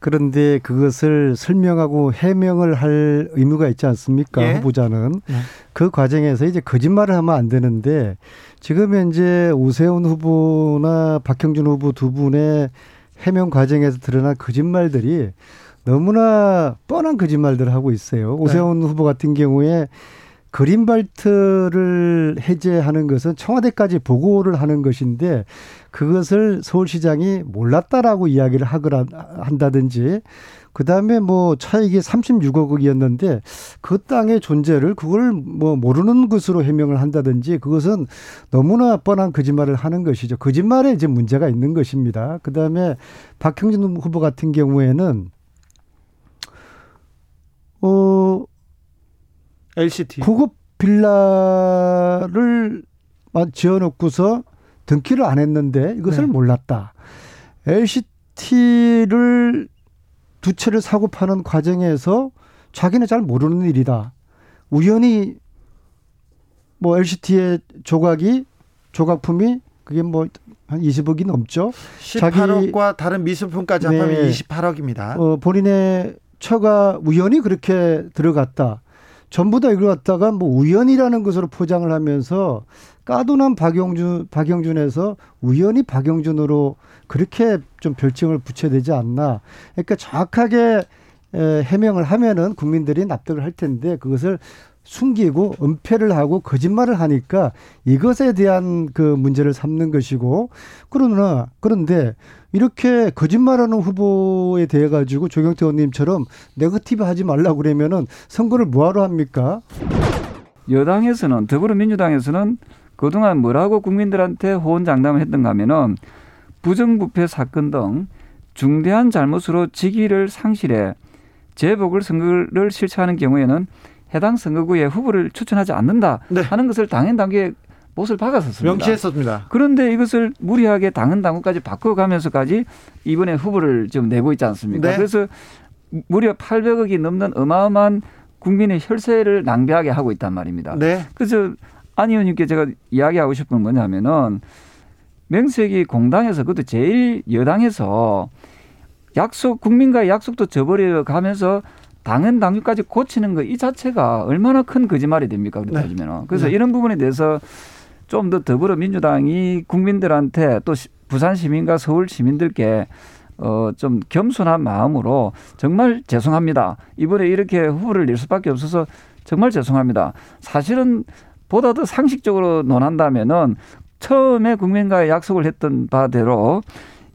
그런데 그것을 설명하고 해명을 할 의무가 있지 않습니까? 예. 후보자는 네. 그 과정에서 이제 거짓말을 하면 안 되는데 지금 현재 오세훈 후보나 박형준 후보 두 분의 해명 과정에서 드러난 거짓말들이 너무나 뻔한 거짓말들을 하고 있어요. 오세훈 후보 같은 경우에 그린발트를 해제하는 것은 청와대까지 보고를 하는 것인데 그것을 서울시장이 몰랐다라고 이야기를 하거나 한다든지 그다음에 뭐 차익이 36억이었는데 그 땅의 존재를 그걸 뭐 모르는 것으로 해명을 한다든지 그것은 너무나 뻔한 거짓말을 하는 것이죠. 거짓말에 이제 문제가 있는 것입니다. 그다음에 박형준 후보 같은 경우에는 어 LCT. 고급 빌라를 지어놓고서 등기를 안 했는데 이것을 네. 몰랐다. LCT를 두 채를 사고 파는 과정에서 자기는 잘 모르는 일이다. 우연히 뭐 LCT의 조각이 조각품이 그게 뭐 한 20억이 넘죠. 18억과 다른 미술품까지 합하면 네. 28억입니다. 어, 본인의 처가 우연히 그렇게 들어갔다. 전부 다 이걸 갖다가 뭐 우연이라는 것으로 포장을 하면서 까도난 박영준, 박영준에서 우연히 박영준으로 그렇게 좀 별칭을 붙여야 되지 않나. 그러니까 정확하게 에, 해명을 하면은 국민들이 납득을 할 텐데 그것을 숨기고 은폐를 하고 거짓말을 하니까 이것에 대한 그 문제를 삼는 것이고 그러나 그런데 이렇게 거짓말하는 후보에 대해 가지고 조경태 의원님처럼 네거티브 하지 말라고 그러면은 선거를 뭐하러 합니까? 여당에서는 더불어민주당에서는 그동안 뭐라고 국민들한테 호언장담을 했던가 하면은 부정부패 사건 등 중대한 잘못으로 직위를 상실해 재보궐 선거를 실시하는 경우에는 해당 선거구에 후보를 추천하지 않는다 네. 하는 것을 당연 단계에 못을 박았었습니다. 명시했었습니다. 그런데 이것을 무리하게 당헌 당국까지 바꿔가면서까지 이번에 후보를 지금 내고 있지 않습니까? 네. 그래서 무려 800억이 넘는 어마어마한 국민의 혈세를 낭비하게 하고 있단 말입니다. 네. 그래서 안 의원님께 제가 이야기하고 싶은 건 뭐냐면은 명색이 공당에서 그것도 제일 여당에서 약속 국민과의 약속도 저버려 가면서 당헌 당규까지 고치는 거 이 자체가 얼마나 큰 거짓말이 됩니까? 그렇게 네. 따지면 그래서 네. 이런 부분에 대해서 좀 더 더불어민주당이 국민들한테 또 시- 부산 시민과 서울 시민들께 어, 좀 겸손한 마음으로 정말 죄송합니다. 이번에 이렇게 후보를 낼 수밖에 없어서 정말 죄송합니다. 사실은 보다 더 상식적으로 논한다면은 처음에 국민과의 약속을 했던 바대로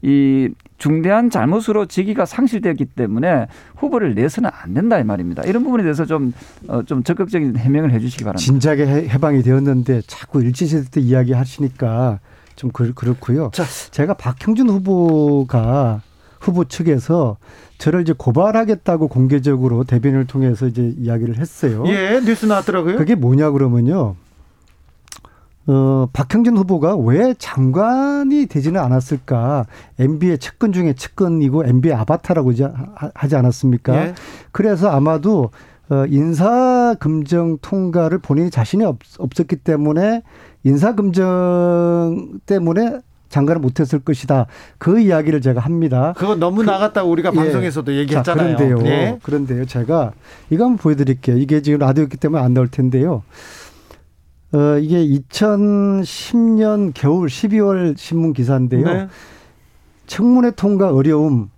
이 중대한 잘못으로 직위가 상실되었기 때문에 후보를 내서는 안 된다 이 말입니다. 이런 부분에 대해서 좀, 어, 좀 적극적인 해명을 해 주시기 바랍니다. 진작에 해- 해방이 되었는데 자꾸 일진시대 때 이야기 하시니까 좀 그, 그렇고요. 자. 제가 박형준 후보가 후보 측에서 저를 이제 고발하겠다고 공개적으로 대변을 통해서 이제 이야기를 했어요. 예, 뉴스 나왔더라고요. 그게 뭐냐 그러면요. 어, 박형준 후보가 왜 장관이 되지는 않았을까? MB의 측근 중에 측근이고 MB의 아바타라고 하- 하지 않았습니까? 예. 그래서 아마도 어, 인사금정 통과를 본인이 자신이 없, 없었기 때문에 인사금정 때문에 장관을 못했을 것이다. 그 이야기를 제가 합니다. 그거 너무 나갔다고 우리가 예. 방송에서도 자, 얘기했잖아요. 그런데요. 예. 그런데요. 제가 이거 한번 보여드릴게요. 이게 지금 라디오였기 때문에 안 나올 텐데요. 어, 이게 2010년 겨울 12월 신문 기사인데요. 네. 청문회 통과 어려움.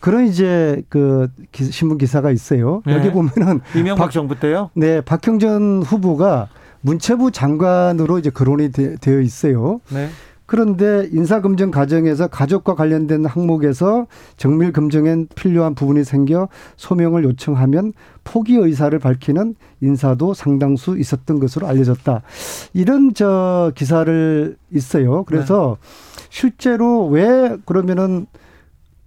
그런 이제 그 기- 신문 기사가 있어요. 네. 여기 보면은 이명박 박- 정부 때요. 네, 박형전 후보가 문체부 장관으로 이제 거론이 되, 되어 있어요. 네. 그런데 인사검증 과정에서 가족과 관련된 항목에서 정밀 검증에 필요한 부분이 생겨 소명을 요청하면 포기 의사를 밝히는 인사도 상당수 있었던 것으로 알려졌다. 이런 저 기사를 있어요. 그래서 실제로 왜 그러면은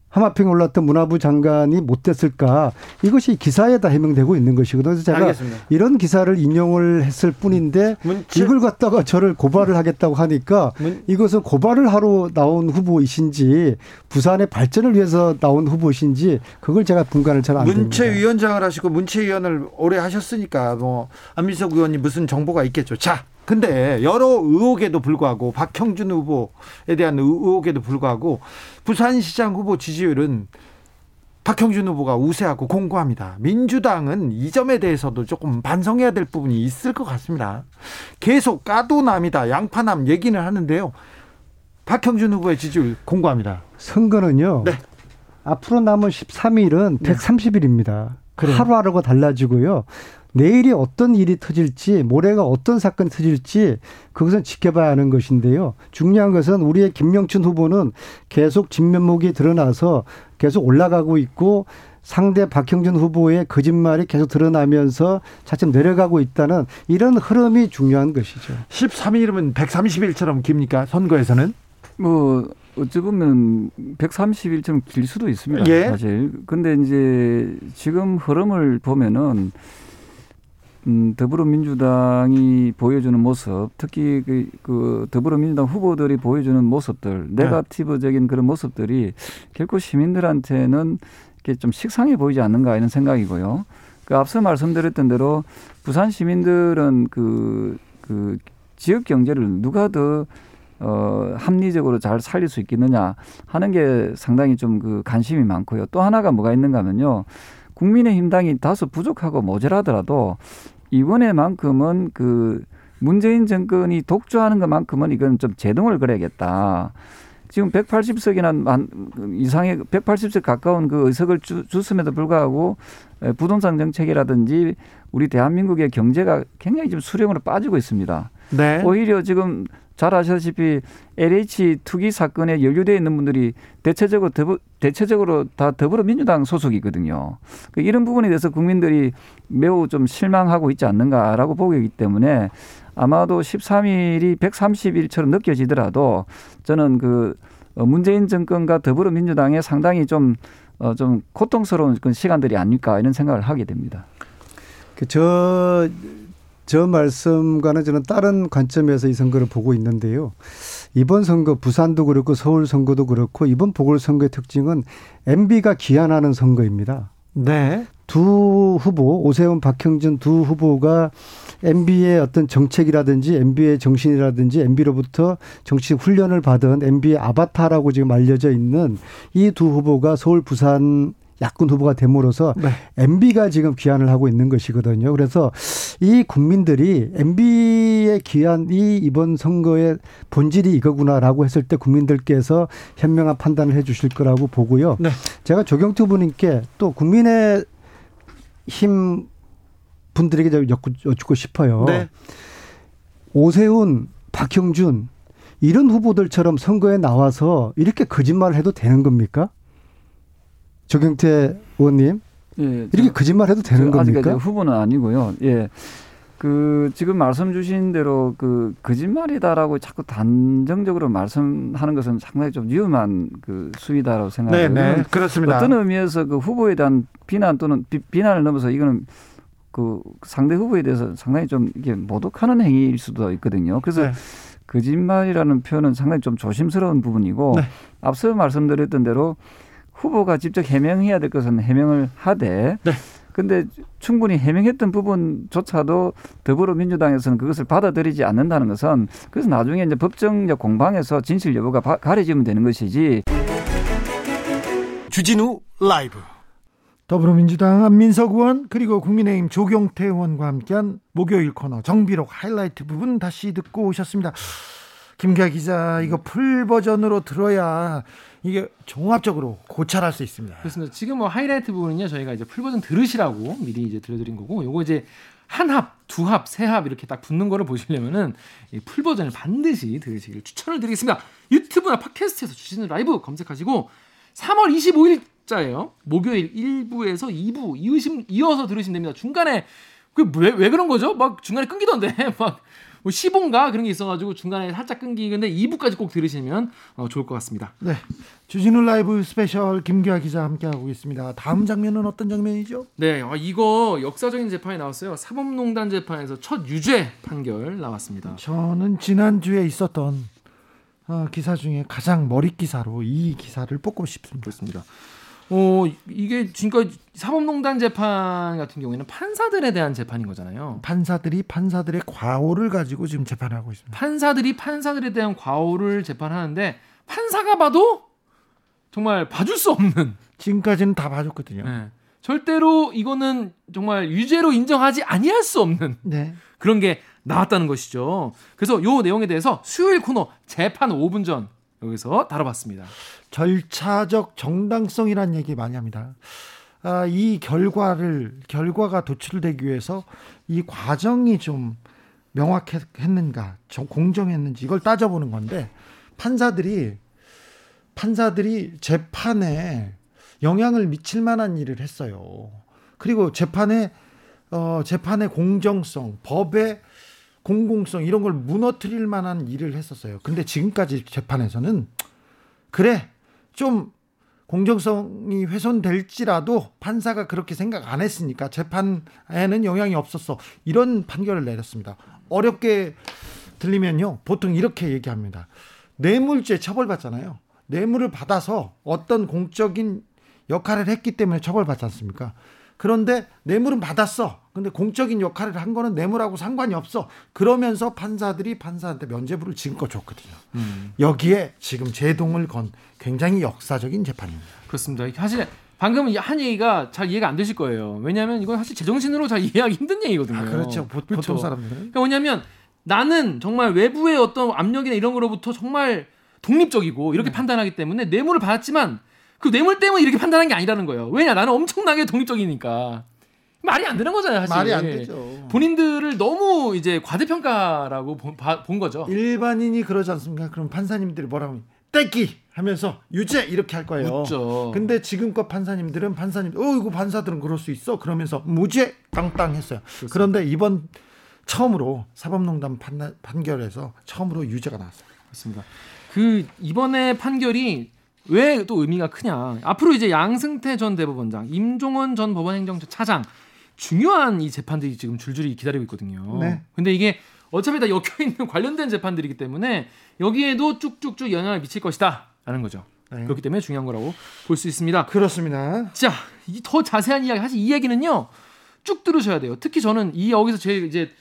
하마평에 올랐던 문화부 장관이 못 됐을까? 이것이 기사에 다 해명되고 있는 것이거든요. 그래서 제가 알겠습니다. 이런 기사를 인용을 했을 뿐인데 문체- 이걸 갖다가 저를 고발을 하겠다고 하니까 문- 이것은 고발을 하러 나온 후보이신지 부산의 발전을 위해서 나온 후보신지 그걸 제가 분간을 잘 안 됩니다. 문체위원장을 하시고 문체위원을 오래 하셨으니까 뭐 안민석 의원님 무슨 정보가 있겠죠. 자, 근데 여러 의혹에도 불구하고 박형준 후보에 대한 의혹에도 불구하고 부산시장 후보 지지율은 박형준 후보가 우세하고 공고합니다. 민주당은 이 점에 대해서도 조금 반성해야 될 부분이 있을 것 같습니다. 계속 까도남이다, 양파남 얘기는 하는데요. 박형준 후보의 지지율 공고합니다. 선거는요. 네. 앞으로 남은 13일은 130일입니다. 그래요? 하루하루가 달라지고요. 내일이 어떤 일이 터질지, 모레가 어떤 사건이 터질지 그것은 지켜봐야 하는 것인데요. 중요한 것은 우리의 김영춘 후보는 계속 진면목이 드러나서 계속 올라가고 있고 상대 박형준 후보의 거짓말이 계속 드러나면서 차츰 내려가고 있다는 이런 흐름이 중요한 것이죠. 13일이면 130일처럼 깁니까? 선거에서는? 뭐 어찌 보면 130일처럼 길 수도 있습니다. 예. 사실. 근데 이제 지금 흐름을 보면은 음, 더불어민주당이 보여주는 모습, 특히 그, 그 더불어민주당 후보들이 보여주는 모습들, 네. 네가티브적인 그런 모습들이 결코 시민들한테는 이렇게 좀 식상해 보이지 않는가 이런 생각이고요. 그 앞서 말씀드렸던 대로 부산 시민들은 그, 그 지역 경제를 누가 더 어, 합리적으로 잘 살릴 수 있겠느냐 하는 게 상당히 좀 그 관심이 많고요. 또 하나가 뭐가 있는가 하면요. 국민의힘 당이 다소 부족하고 모자라더라도 이번에만큼은 그 문재인 정권이 독주하는 것만큼은 이건 좀 제동을 걸어야겠다. 지금 180석이나 이상의 180석 가까운 그 의석을 주, 줬음에도 불구하고 에, 부동산 정책이라든지 우리 대한민국의 경제가 굉장히 지금 수령으로 빠지고 있습니다. 네. 오히려 지금 잘 아시다시피 LH 투기 사건에 연루되어 있는 분들이 대체적으로 더불, 대체적으로 다 더불어민주당 소속이거든요. 그 이런 부분에 대해서 국민들이 매우 좀 실망하고 있지 않는가라고 보기 때문에 아마도 13일이 130일처럼 느껴지더라도 저는 그 어, 문재인 정권과 더불어민주당의 상당히 좀 어, 좀 고통스러운 그 시간들이 아닐까 이런 생각을 하게 됩니다. 그 저, 저 말씀과는 저는 다른 관점에서 이 선거를 보고 있는데요. 이번 선거, 부산도 그렇고 서울 선거도 그렇고 이번 보궐선거의 특징은 MB가 기한하는 선거입니다. 네. 두 후보, 오세훈, 박형준 두 후보가 MB의 어떤 정책이라든지 MB의 정신이라든지 MB로부터 정치 훈련을 받은 MB의 아바타라고 지금 알려져 있는 이 두 후보가 서울, 부산 야권 후보가 됨으로써 네. MB가 지금 귀환을 하고 있는 것이거든요. 그래서 이 국민들이 MB의 귀환이 이번 선거의 본질이 이거구나라고 했을 때 국민들께서 현명한 판단을 해 주실 거라고 보고요. 네. 제가 조경투 부님께 또 국민의 힘 분들에게 좀 여쭙고 싶어요. 네. 오세훈 박형준 이런 후보들처럼 선거에 나와서 이렇게 거짓말을 해도 되는 겁니까? 조경태 의원님 예, 이렇게 거짓말 해도 되는 겁니까? 후보는 아니고요. 예. 그 지금 말씀 주신 대로 그 거짓말이다라고 자꾸 단정적으로 말씀하는 것은 상당히 좀 위험한 그 수위다라고 생각해요. 네, 그렇습니다. 어떤 의미에서 그 후보에 대한 비난 또는 비, 비난을 넘어서 이거는 그 상대 후보에 대해서 상당히 좀 이게 모독하는 행위일 수도 있거든요. 그래서 네. 거짓말이라는 표현은 상당히 좀 조심스러운 부분이고 네. 앞서 말씀드렸던 대로 후보가 직접 해명해야 될 것은 해명을 하되 네. 근데 충분히 해명했던 부분조차도 더불어민주당에서는 그것을 받아들이지 않는다는 것은 그래서 나중에 이제 법정적 공방에서 진실 여부가 바- 가려지면 되는 것이지 주진우 라이브 더불어민주당 안민석 의원 그리고 국민의힘 조경태 의원과 함께한 목요일 코너 정비록 하이라이트 부분 다시 듣고 오셨습니다. 김기화 기자 이거 풀 버전으로 들어야 이게 종합적으로 고찰할 수 있습니다. 그렇습니다. 지금 뭐 하이라이트 부분은요 저희가 이제 풀 버전 들으시라고 미리 이제 들려드린 거고 요거 이제 한 합, 두 합, 세 합 이렇게 딱 붙는 거를 보시려면은 이 풀 버전을 반드시 들으시길 추천을 드리겠습니다. 유튜브나 팟캐스트에서 주진우 라이브 검색하시고 3월 25일자예요. 목요일 1부에서 2부 이으심 이어서 들으시면 됩니다. 중간에 그 왜 왜 그런 거죠? 막 중간에 끊기던데 막 뭐 시본가 그런 게 있어가지고 중간에 살짝 끊기는데 2부까지 꼭 들으시면 어, 좋을 것 같습니다. 네, 주진우 라이브 스페셜 김기화 기자 함께하고 있습니다. 다음 장면은 어떤 장면이죠? 네, 아, 이거 역사적인 재판이 나왔어요. 사법농단 재판에서 첫 유죄 판결 나왔습니다. 저는 지난 주에 있었던 어, 기사 중에 가장 머리 기사로 이 기사를 뽑고 싶습니다. 그렇습니다. 어, 이게 지금까지 사법농단 재판 같은 경우에는 판사들에 대한 재판인 거잖아요. 판사들이 판사들의 과오를 가지고 지금 재판을 하고 있습니다. 판사들이 판사들에 대한 과오를 재판하는데 판사가 봐도 정말 봐줄 수 없는 지금까지는 다 봐줬거든요. 네. 절대로 이거는 정말 유죄로 인정하지 아니할 수 없는 네. 그런 게 나왔다는 것이죠. 그래서 요 내용에 대해서 수요일 코너 재판 5분 전 여기서 다뤄봤습니다. 절차적 정당성이라는 얘기 많이 합니다. 아, 이 결과를 결과가 도출되기 위해서 이 과정이 좀 명확했는가, 좀 공정했는지 이걸 따져보는 건데 판사들이 판사들이 재판에 영향을 미칠 만한 일을 했어요. 그리고 재판에 어, 재판의 공정성, 법의 공공성 이런 걸 무너뜨릴 만한 일을 했었어요. 근데 지금까지 재판에서는 그래 좀 공정성이 훼손될지라도 판사가 그렇게 생각 안 했으니까 재판에는 영향이 없었어 이런 판결을 내렸습니다. 어렵게 들리면요 보통 이렇게 얘기합니다. 뇌물죄 처벌받잖아요. 뇌물을 받아서 어떤 공적인 역할을 했기 때문에 처벌받지 않습니까? 그런데 뇌물은 받았어. 근데 공적인 역할을 한 거는 뇌물하고 상관이 없어. 그러면서 판사들이 판사한테 면죄부를 지금껏 줬거든요. 여기에 지금 제동을 건 굉장히 역사적인 재판입니다. 그렇습니다. 사실 방금 이한 얘기가 잘 이해가 안 되실 거예요. 왜냐하면 이건 사실 제정신으로 잘 이해하기 힘든 얘기거든요. 아, 그렇죠. 보, 그렇죠. 통 사람들은. 그러니까 뭐냐면 나는 정말 외부의 어떤 압력이나 이런 거로부터 정말 독립적이고 이렇게 판단하기 때문에 뇌물을 받았지만 그 뇌물 때문에 이렇게 판단한 게 아니라는 거예요. 왜냐 나는 엄청나게 독립적이니까 말이 안 되는 거잖아요. 사실 말이 안 되죠. 본인들을 너무 이제 과대평가라고 본, 봐- 본 거죠. 일반인이 그러지 않습니까? 그럼 판사님들이 뭐라고 하면 떼기 하면서 유죄 이렇게 할 거예요. 묻죠. 근데 지금껏 판사님들은 판사님, 어 이거 판사들은 그럴 수 있어. 그러면서 무죄 땅땅했어요. 그런데 이번 처음으로 사법농단 판, 판결에서 처음으로 유죄가 나왔어요. 그렇습니다. 그 이번에 판결이 왜 또 의미가 크냐? 앞으로 이제 양승태 전 대법원장, 임종원 전 법원행정처 차장 중요한 이 재판들이 지금 줄줄이 기다리고 있거든요. 네. 근데 이게 어차피 다 엮여 있는 관련된 재판들이기 때문에 여기에도 쭉쭉쭉 영향을 미칠 것이다라는 거죠. 네. 그렇기 때문에 중요한 거라고 볼 수 있습니다. 그렇습니다. 자, 이더 자세한 이야기 사실 이 얘기는요 쭉 들으셔야 돼요. 특히 저는 이 여기서 제일 이제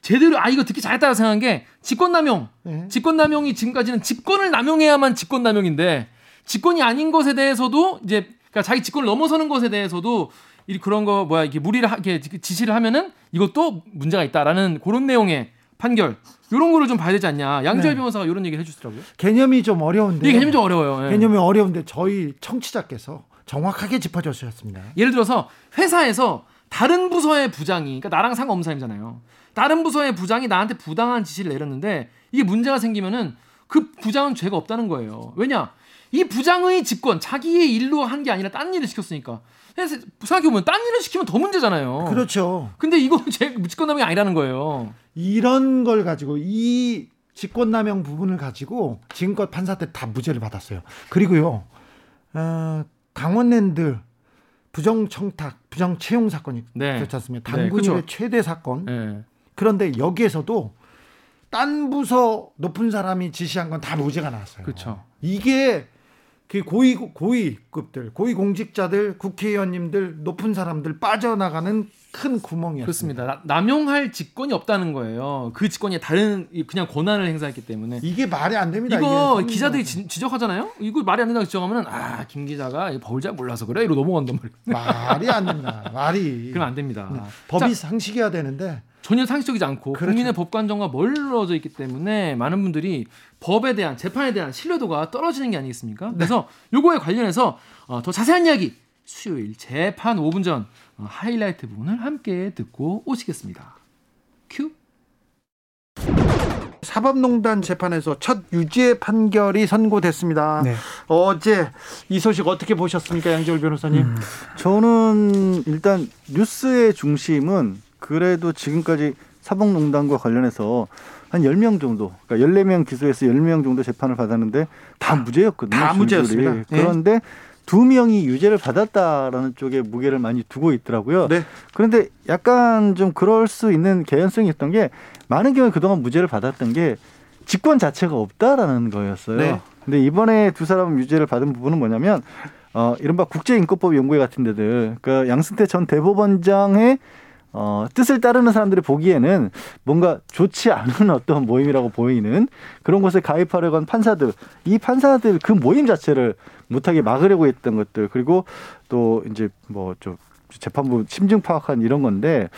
제대로 아 이거 듣기 잘했다고 생각한 게 직권남용. 네. 직권남용이 지금까지는 직권을 남용해야만 직권남용인데 직권이 아닌 것에 대해서도 이제 그러니까 자기 직권을 넘어서는 것에 대해서도 이 그런 거 뭐야 이게 무리를 하게 지시를 하면은 이것도 문제가 있다라는 그런 내용의 판결 이런 거를 좀 봐야 되지 않냐 양지열 네. 변호사가 이런 얘기를 해주시더라고요. 개념이 좀 어려운데. 이게 개념이 좀 어려워요. 예. 개념이 어려운데 저희 청취자께서 정확하게 짚어주셨습니다. 예를 들어서 회사에서 다른 부서의 부장이 그러니까 나랑 상관없는 사람이잖아요. 다른 부서의 부장이 나한테 부당한 지시를 내렸는데 이게 문제가 생기면은 그 부장은 죄가 없다는 거예요. 왜냐? 이 부장의 직권, 자기의 일로 한 게 아니라 딴 일을 시켰으니까. 그래서 생각해보면 딴 일을 시키면 더 문제잖아요. 그렇죠. 근데 이거 제 직권남용이 아니라는 거예요. 이런 걸 가지고 이 직권남용 부분을 가지고 지금껏 판사들 다 무죄를 받았어요. 그리고요, 어, 강원랜드 부정청탁, 부정채용 사건이 네. 그렇지 않습니까? 네, 당군일의 그렇죠. 최대 사건. 예. 그런데 여기에서도 딴 부서 높은 사람이 지시한 건 다 무죄가 나왔어요. 그렇죠. 이게 그 고위 고위급들, 고위 공직자들, 국회의원님들, 높은 사람들 빠져나가는 큰 구멍이었습니다. 그렇습니다. 나- 남용할 직권이 없다는 거예요. 그 직권이 다른 이- 그냥 권한을 행사했기 때문에. 이게 말이 안 됩니다. 이거 기자들이 지, 적하잖아요 이거 말이 안 된다고 지적하면 아, 김 기자가 이 법을 잘 몰라서 그래. 이러고 넘어간단 말이에요. 말이 안 된다. 말이 그러면 안 됩니다. 법이 자, 상식이어야 되는데 전혀 상식적이지 않고 그렇죠. 국민의 법관정과 멀어져 있기 때문에 많은 분들이 법에 대한 재판에 대한 신뢰도가 떨어지는 게 아니겠습니까? 그래서 요거에 관련해서 어, 더 자세한 이야기 수요일 재판 5분 전 어, 하이라이트 부분을 함께 듣고 오시겠습니다. 큐. 사법농단 재판에서 첫 유죄 판결이 선고됐습니다. 네. 어제 이 소식 어떻게 보셨습니까, 양재울 변호사님? 음. 저는 일단 뉴스의 중심은 그래도 지금까지 사법농단과 관련해서 한 10명 정도, 그러니까 14명 기소해서 10명 정도 재판을 받았는데 다 무죄였거든요. 다. 무죄였습니다. 예. 그런데 두 명이 유죄를 받았다라는 쪽에 무게를 많이 두고 있더라고요. 네. 그런데 약간 좀 그럴 수 있는 개연성이 있던 게 많은 경우에 그동안 무죄를 받았던 게 직권 자체가 없다라는 거였어요. 네. 근데 이번에 두 사람 유죄를 받은 부분은 뭐냐면 어 이른바 국제인권법 연구회 같은 데들 그러니까 양승태 전 대법원장의 어, 뜻을 따르는 사람들이 보기에는 뭔가 좋지 않은 어떤 모임이라고 보이는 그런 곳에 가입하려고 한 판사들, 이 판사들 그 모임 자체를 못하게 막으려고 했던 것들, 그리고 또 이제 뭐 좀 재판부 심증 파악한 이런 건데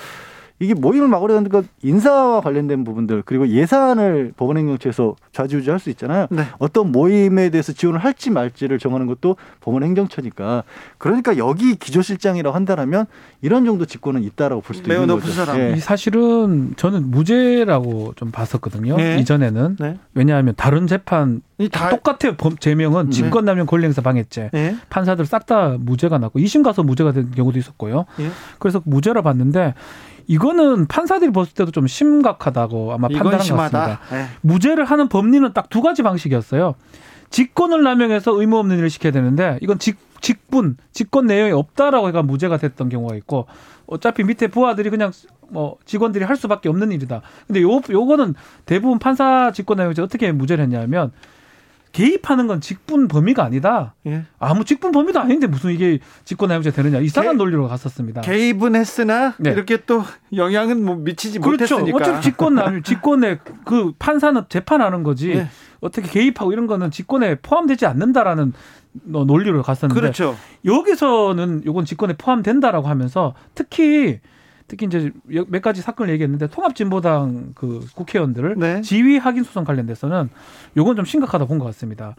이게 모임을 막으려고 하는 건 인사와 관련된 부분들 그리고 예산을 법원행정처에서 좌지우지할 수 있잖아요. 네. 어떤 모임에 대해서 지원을 할지 말지를 정하는 것도 법원행정처니까 그러니까 여기 기조실장이라고 한다라면 이런 정도 직권은 있다라고 볼 수도 매우 있는 높은 거죠. 사람. 예. 이 사실은 저는 무죄라고 좀 봤었거든요. 네. 이전에는 네. 왜냐하면 다른 재판 이 다, 똑같아요. 범- 제명은 네. 직권남용 권리행사 방해죄 예. 판사들 싹 다 무죄가 났고 2심 가서 무죄가 된 경우도 있었고요. 예. 그래서 무죄라 봤는데 이거는 판사들이 봤을 때도 좀 심각하다고 아마 판단한 것 심하다. 같습니다. 예. 무죄를 하는 법리는 딱 두 가지 방식이었어요. 직권을 남용해서 의무 없는 일을 시켜야 되는데 이건 직, 직분, 직권 내용이 없다라고 해가 무죄가 됐던 경우가 있고 어차피 밑에 부하들이 그냥 뭐 직원들이 할 수밖에 없는 일이다. 근데 요 요거는 대부분 판사 직권 내용에서 어떻게 무죄를 했냐면 개입하는 건 직분 범위가 아니다. 예. 아무 직분 범위도 아닌데 무슨 이게 직권 내용죄 되느냐 이상한 개- 논리로 갔었습니다. 개입은 했으나 네. 이렇게 또 영향은 뭐 미치지 그렇죠. 못했으니까. 어차피 직권 남 직권에 그 판사는 재판하는 거지 네. 어떻게 개입하고 이런 거는 직권에 포함되지 않는다라는 너- 논리로 갔었는데 그렇죠. 여기서는 요건 직권에 포함된다라고 하면서 특히 특히 이제 몇 가지 사건을 얘기했는데 통합진보당 그 국회의원들을 네. 지위 확인 소송 관련돼서는 요건 좀 심각하다 본 것 같습니다.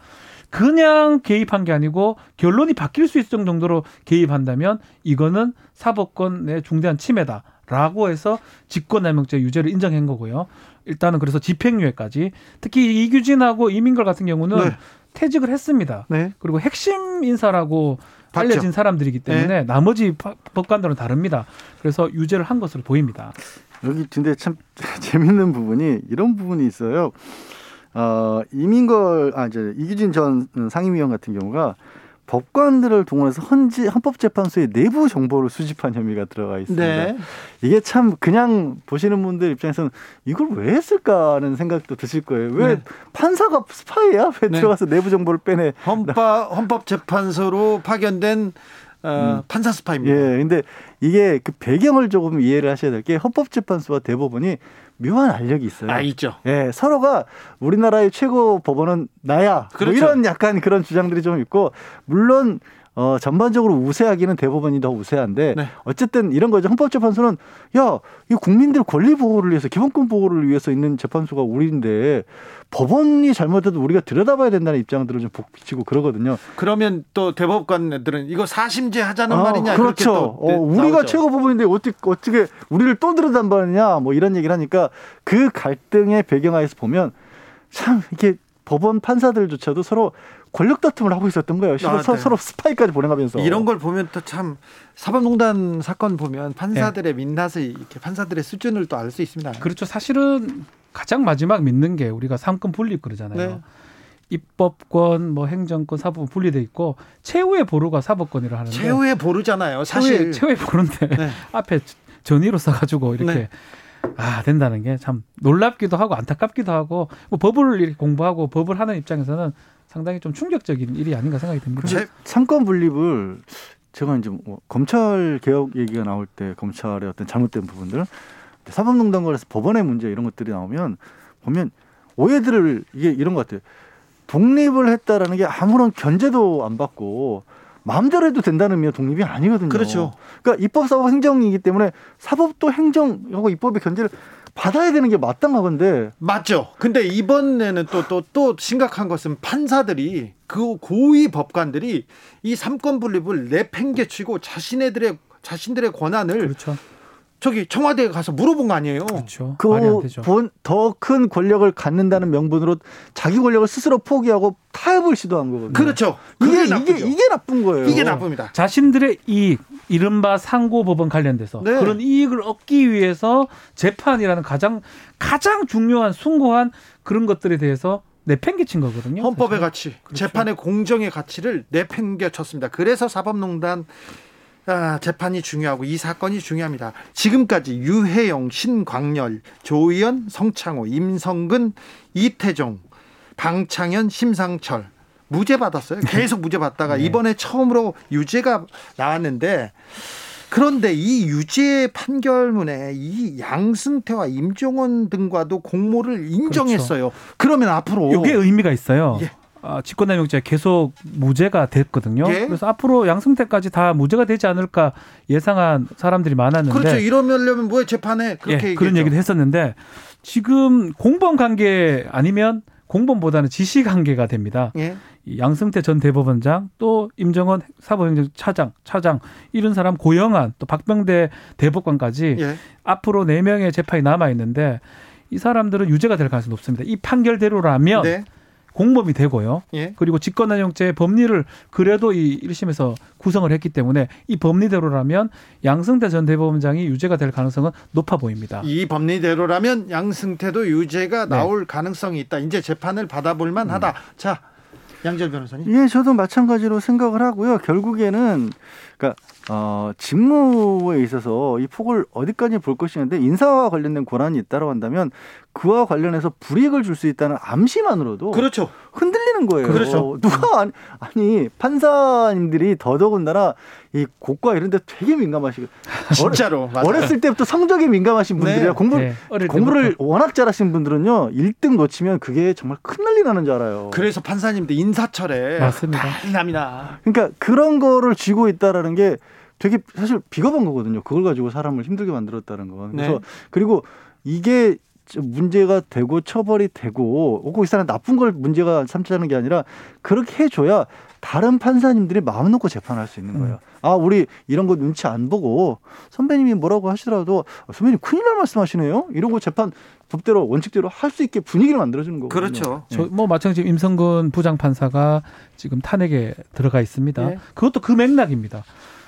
그냥 개입한 게 아니고 결론이 바뀔 수 있을 정도로 개입한다면 이거는 사법권의 중대한 침해다 라고 해서 직권남용죄 유죄를 인정한 거고요. 일단은 그래서 집행유예까지 특히 이규진하고 이민걸 같은 경우는 네. 퇴직을 했습니다. 네. 그리고 핵심 인사라고. 알려진 사람들이기 때문에 나머지 파- 법관들은 다릅니다. 그래서 유죄를 한 것으로 보입니다. 여기 근데 참 재밌는 부분이 이런 부분이 있어요. 어, 이민걸 아 이제 이규진 전 상임위원 같은 경우가 법관들을 동원해서 헌지 헌법재판소의 내부 정보를 수집한 혐의가 들어가 있습니다. 네. 이게 참 그냥 보시는 분들 입장에서는 이걸 왜 했을까라는 생각도 드실 거예요. 왜 네. 판사가 스파이야? 왜 네. 들어가서 내부 정보를 빼내? 헌법 헌법재판소로 파견된 어, 판사 스파입니다. 예, 근데 이게 그 배경을 조금 이해를 하셔야 될 게 헌법재판소와 대법원이 묘한 알력이 있어요. 아 있죠. 예, 서로가 우리나라의 최고 법원은 나야. 그렇죠. 뭐 이런 약간 그런 주장들이 좀 있고, 물론 어, 전반적으로 우세하기는 대법원이 더 우세한데 네. 어쨌든 이런 거죠. 헌법재판소는 야, 이 국민들 권리 보호를 위해서 기본권 보호를 위해서 있는 재판소가 우리인데 법원이 잘못해도 우리가 들여다봐야 된다는 입장들을 좀 복비치고 그러거든요. 그러면 또 대법관들은 이거 사심제 하자는 아, 말이냐 그렇죠. 또 어, 우리가 나오죠. 최고법원인데 어떻게 어떻게 우리를 또 들여다봐냐 뭐 이런 얘기를 하니까 그 갈등의 배경하에서 보면 참 이게 법원 판사들조차도 서로 권력 다툼을 하고 있었던 거예요. 아, 서로, 네. 서로 스파이까지 보내가면서 이런 걸 보면 또 참 사법농단 사건 보면 판사들의 민낯을 이렇게 판사들의 수준을 또 알 수 있습니다. 그렇죠. 사실은 가장 마지막 믿는 게 우리가 삼권 분립 그러잖아요. 네. 입법권, 뭐 행정권, 사법권 분리돼 있고 최후의 보루가 사법권이라 하는데 최후의 보루잖아요. 사실 최후의, 최후의 보루인데 네. 앞에 전의로 써가지고 이렇게 네. 아 된다는 게 참 놀랍기도 하고 안타깝기도 하고 뭐 법을 공부하고 법을 하는 입장에서는 상당히 좀 충격적인 일이 아닌가 생각이 듭니다. 제- 삼권 분립을 제가 이제 뭐 검찰 개혁 얘기가 나올 때 검찰의 어떤 잘못된 부분들 사법농단관에서 법원의 문제 이런 것들이 나오면 보면 오해들을 이게 이런 것 같아요. 독립을 했다라는 게 아무런 견제도 안 받고 마음대로 해도 된다는 의미의 독립이 아니거든요. 그렇죠. 그러니까 입법, 사법, 행정이기 때문에 사법도 행정하고 입법의 견제를 받아야 되는 게 마땅하건데 맞죠. 근데 이번에는 또또 또 심각한 것은 판사들이 그 고위 법관들이 이 삼권 분립을 내팽개치고 자신네들의 자신들의 권한을 그렇죠. 저기 청와대에 가서 물어본 거 아니에요. 그렇죠. 말이 안 되죠. 그더 큰 권력을 갖는다는 명분으로 자기 권력을 스스로 포기하고 타협을 시도한 거거든요. 그렇죠. 이게 그게 이게 나쁘죠. 이게 나쁜 거예요. 이게 나쁩니다. 자신들의 이익, 이른바 상고 법원 관련돼서 네. 그런 이익을 얻기 위해서 재판이라는 가장 가장 중요한 숭고한 그런 것들에 대해서 내팽개친 거거든요. 헌법의 사실은. 가치, 그렇죠. 재판의 공정의 가치를 내팽개쳤습니다. 그래서 사법농단 아, 재판이 중요하고 이 사건이 중요합니다. 지금까지 유해영, 신광열, 조의연, 성창호, 임성근, 이태종, 방창현, 심상철 무죄 받았어요. 계속 무죄 받다가 네. 이번에 처음으로 유죄가 나왔는데 그런데 이 유죄 판결문에 이 양승태와 임종원 등과도 공모를 인정했어요. 그러면 앞으로 이게 의미가 있어요. 예. 아, 직권남용죄 계속 무죄가 됐거든요. 예. 그래서 앞으로 양승태까지 다 무죄가 되지 않을까 예상한 사람들이 많았는데 그렇죠. 이러면려면 뭐에 재판에 그렇게 예, 그런. 얘기도 했었는데 지금 공범 관계 아니면 공범보다는 지시 관계가 됩니다. 예. 이 양승태 전 대법원장 또 임정원 사법행정 차장 차장 이런 사람 고영한 또 박병대 대법관까지 예. 앞으로 네 명의 재판이 남아 있는데 이 사람들은 유죄가 될 가능성이 높습니다. 이 판결대로라면 네. 공범이 되고요. 예. 그리고 직권남용죄 법리를 그래도 이 1심에서 구성을 했기 때문에 이 법리대로라면 양승태 전 대법원장이 유죄가 될 가능성은 높아 보입니다. 이 법리대로라면 양승태도 유죄가 네. 나올 가능성이 있다. 이제 재판을 받아볼 만하다. 자, 양절 변호사님. 예, 저도 마찬가지로 생각을 하고요. 결국에는 그러니까 어, 직무에 있어서 이 폭을 어디까지 볼 것이냐인데 인사와 관련된 권한이 있다고 한다면 그와 관련해서 불이익을 줄 수 있다는 암시만으로도 그렇죠. 흔들리는 거예요. 그렇죠. 누가 아니, 아니 판사님들이 더더군다나 이 고과 이런 데 되게 민감하시고 진짜로. 맞아요. 어렸을 때부터 성적에 민감하신 분들이라 네. 공부 네, 공부를 때부터. 워낙 잘하신 분들은요 1등 놓치면 그게 정말 큰 난리 나는 줄 알아요. 그래서 판사님들 인사철에 맞습니다. 난리 납니다. 그러니까 그런 거를 쥐고 있다라는 게 되게 사실 비겁한 거거든요. 그걸 가지고 사람을 힘들게 만들었다는 건. 그래서 네. 그리고 이게 문제가 되고 처벌이 되고 오고 이 사람 나쁜 걸 문제가 삼자는 게 아니라 그렇게 해줘야 다른 판사님들이 마음 놓고 재판할 수 있는 거예요. 아 우리 이런 거 눈치 안 보고 선배님이 뭐라고 하시더라도 아, 선배님 큰일 날 말씀하시네요. 이런 거 재판 법대로 원칙대로 할 수 있게 분위기를 만들어주는 거거든요. 그렇죠. 저, 뭐 마찬가지 임성근 부장판사가 지금 탄핵에 들어가 있습니다. 예. 그것도 그 맥락입니다.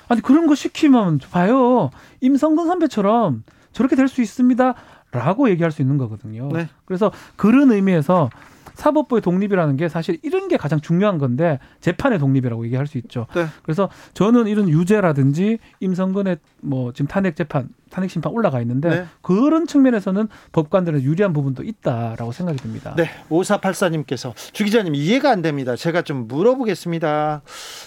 아니 그런 거 시키면 봐요. 임성근 선배처럼 저렇게 될 수 있습니다. 라고 얘기할 수 있는 거거든요. 네. 그래서 그런 의미에서 사법부의 독립이라는 게 사실 이런 게 가장 중요한 건데 재판의 독립이라고 얘기할 수 있죠. 네. 그래서 저는 이런 유죄라든지 임성근의 뭐 지금 탄핵 재판, 탄핵 심판 올라가 있는데 네. 그런 측면에서는 법관들은 유리한 부분도 있다라고 생각이 듭니다. 네, 5484님께서 주 기자님 이해가 안 됩니다. 제가 좀 물어보겠습니다.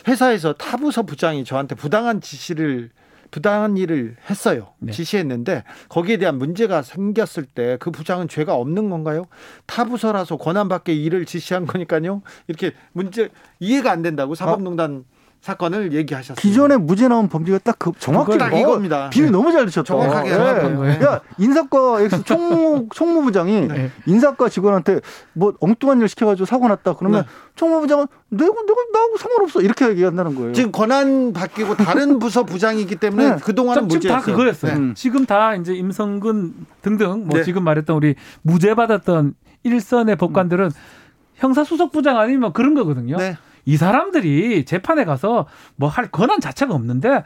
회사에서 타부서 부장이 저한테 부당한 지시를 부당한 일을 했어요. 네. 지시했는데 거기에 대한 문제가 생겼을 때 그 부장은 죄가 없는 건가요? 타부서라서 권한 밖의 일을 지시한 거니까요. 이렇게 문제 이해가 안 된다고 사법농단 사건을 얘기하셨어요. 기존에 무죄 나온 범죄가 딱 그 정확히 딱 어, 이겁니다. 비유를 너무 잘 드셨다. 정확하게 예. 정확한 거예요. 야 인사과 엑스 총무 총무부장이 네. 인사과 직원한테 뭐 엉뚱한 일 시켜가지고 사고 났다 그러면 네. 총무부장은 내가 내가 나하고 상관없어 이렇게 얘기한다는 거예요. 지금 권한 밖이고 다른 부서 부장이기 때문에 네. 그 동안은 지금 다 무죄였어요. 그거였어요. 네. 지금 다 이제 임성근 등등 뭐 네. 지금 말했던 우리 무죄 받았던 일선의 법관들은 형사수석부장 아니면 그런 거거든요. 네. 이 사람들이 재판에 가서 뭐 할 권한 자체가 없는데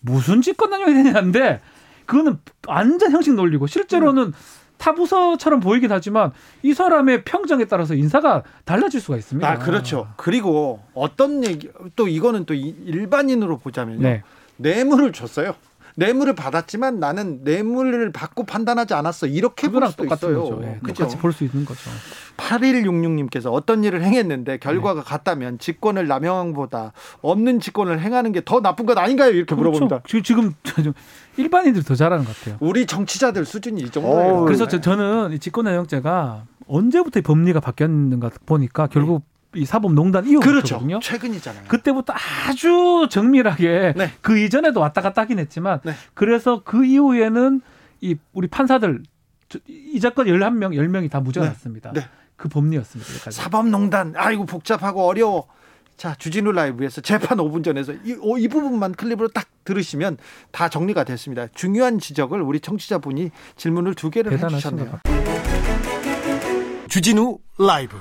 무슨 직권남용이 되냐는데 그거는 완전 형식 논리고 실제로는 타 부서처럼 보이긴 하지만 이 사람의 평정에 따라서 인사가 달라질 수가 있습니다. 아 그렇죠. 그리고 어떤 얘기 또 이거는 또 이- 일반인으로 보자면요. 네. 뇌물을 줬어요. 뇌물을 받았지만 나는 뇌물을 받고 판단하지 않았어. 이렇게 볼 수도 있어요. 거죠. 예, 그죠? 똑같이 볼 수 있는 거죠. 8166님께서 어떤 일을 행했는데 결과가 네. 같다면 직권을 남용보다 없는 직권을 행하는 게 더 나쁜 것 아닌가요? 이렇게 물어봅니다. 그렇죠. 지금 지금 일반인들이 더 잘하는 것 같아요. 우리 정치자들 수준이 이 정도예요. 어우, 그래서 저, 저는 이 직권남용죄가 언제부터 이 법리가 바뀌었는가 보니까 결국 이 사법농단 그렇죠. 이후부터거든요. 최근이잖아요. 그때부터 아주 정밀하게 네. 그 이전에도 왔다 갔다 하긴 했지만 네. 그래서 그 이후에는 이 우리 판사들 저- 이 사건 11명, 10명이 다 무죄가 네. 났습니다. 네. 그 법리였습니다. 여기까지. 사법농단 아이고 복잡하고 어려워. 자 주진우 라이브에서 재판 5분 전에서 이, 어, 이 부분만 클립으로 딱 들으시면 다 정리가 됐습니다. 중요한 지적을 우리 청취자분이 질문을 두 개를 대단하신 것 해주셨네요. 주진우 라이브.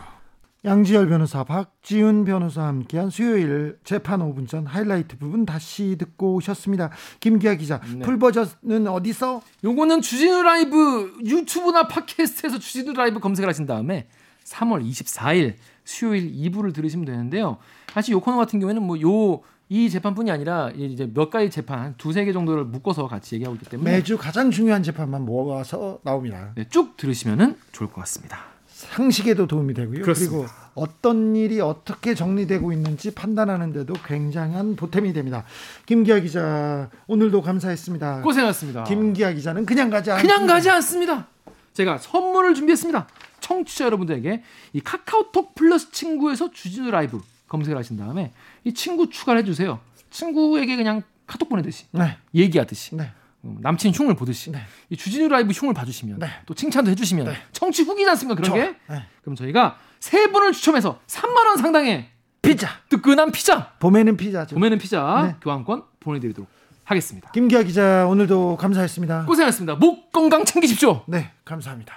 양지열 변호사, 박지훈 변호사와 함께한 수요일 재판 5분 전 하이라이트 부분 다시 듣고 오셨습니다. 김기아 기자, 네. 풀버전은 어디서? 요거는 주진우 라이브 유튜브나 팟캐스트에서 주진우 라이브 검색을 하신 다음에 3월 24일 수요일 2부를 들으시면 되는데요. 사실 요 코너 같은 경우에는 뭐 요 이 재판뿐이 아니라 이제 몇 가지 재판 한 두세 개 정도를 묶어서 같이 얘기하고 있기 때문에 매주 가장 중요한 재판만 모아서 나옵니다. 네, 쭉 들으시면은 좋을 것 같습니다. 상식에도 도움이 되고요. 그렇습니다. 그리고 어떤 일이 어떻게 정리되고 있는지 판단하는데도 굉장한 보탬이 됩니다. 김기아 기자 오늘도 감사했습니다. 고생하셨습니다. 김기아 기자는 그냥 가지 않습니다. 그냥 가지 않습니다. 제가 선물을 준비했습니다. 청취자 여러분들에게 이 카카오톡 플러스 친구에서 주진우 라이브 검색을 하신 다음에 이 친구 추가를 해주세요. 친구에게 그냥 카톡 보내듯이 네. 얘기하듯이 네. 음, 남친 흉을 보듯이 네. 이 주진우 라이브 흉을 봐주시면 네. 또 칭찬도 해주시면 네. 청취 후기지 않습니까 그런. 게 네. 그럼 저희가 세 분을 추첨해서 3만 원 상당의 피자. 뜨끈한 피자 봄에는 피자죠. 봄에는 피자 네. 교환권 보내드리도록 하겠습니다. 김기아 기자 오늘도 감사했습니다. 고생하셨습니다. 목 건강 챙기십시오. 네, 감사합니다.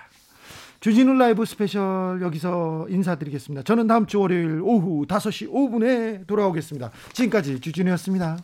주진우 라이브 스페셜 여기서 인사드리겠습니다. 저는 다음 주 월요일 오후 5시 5분에 돌아오겠습니다. 지금까지 주진우였습니다.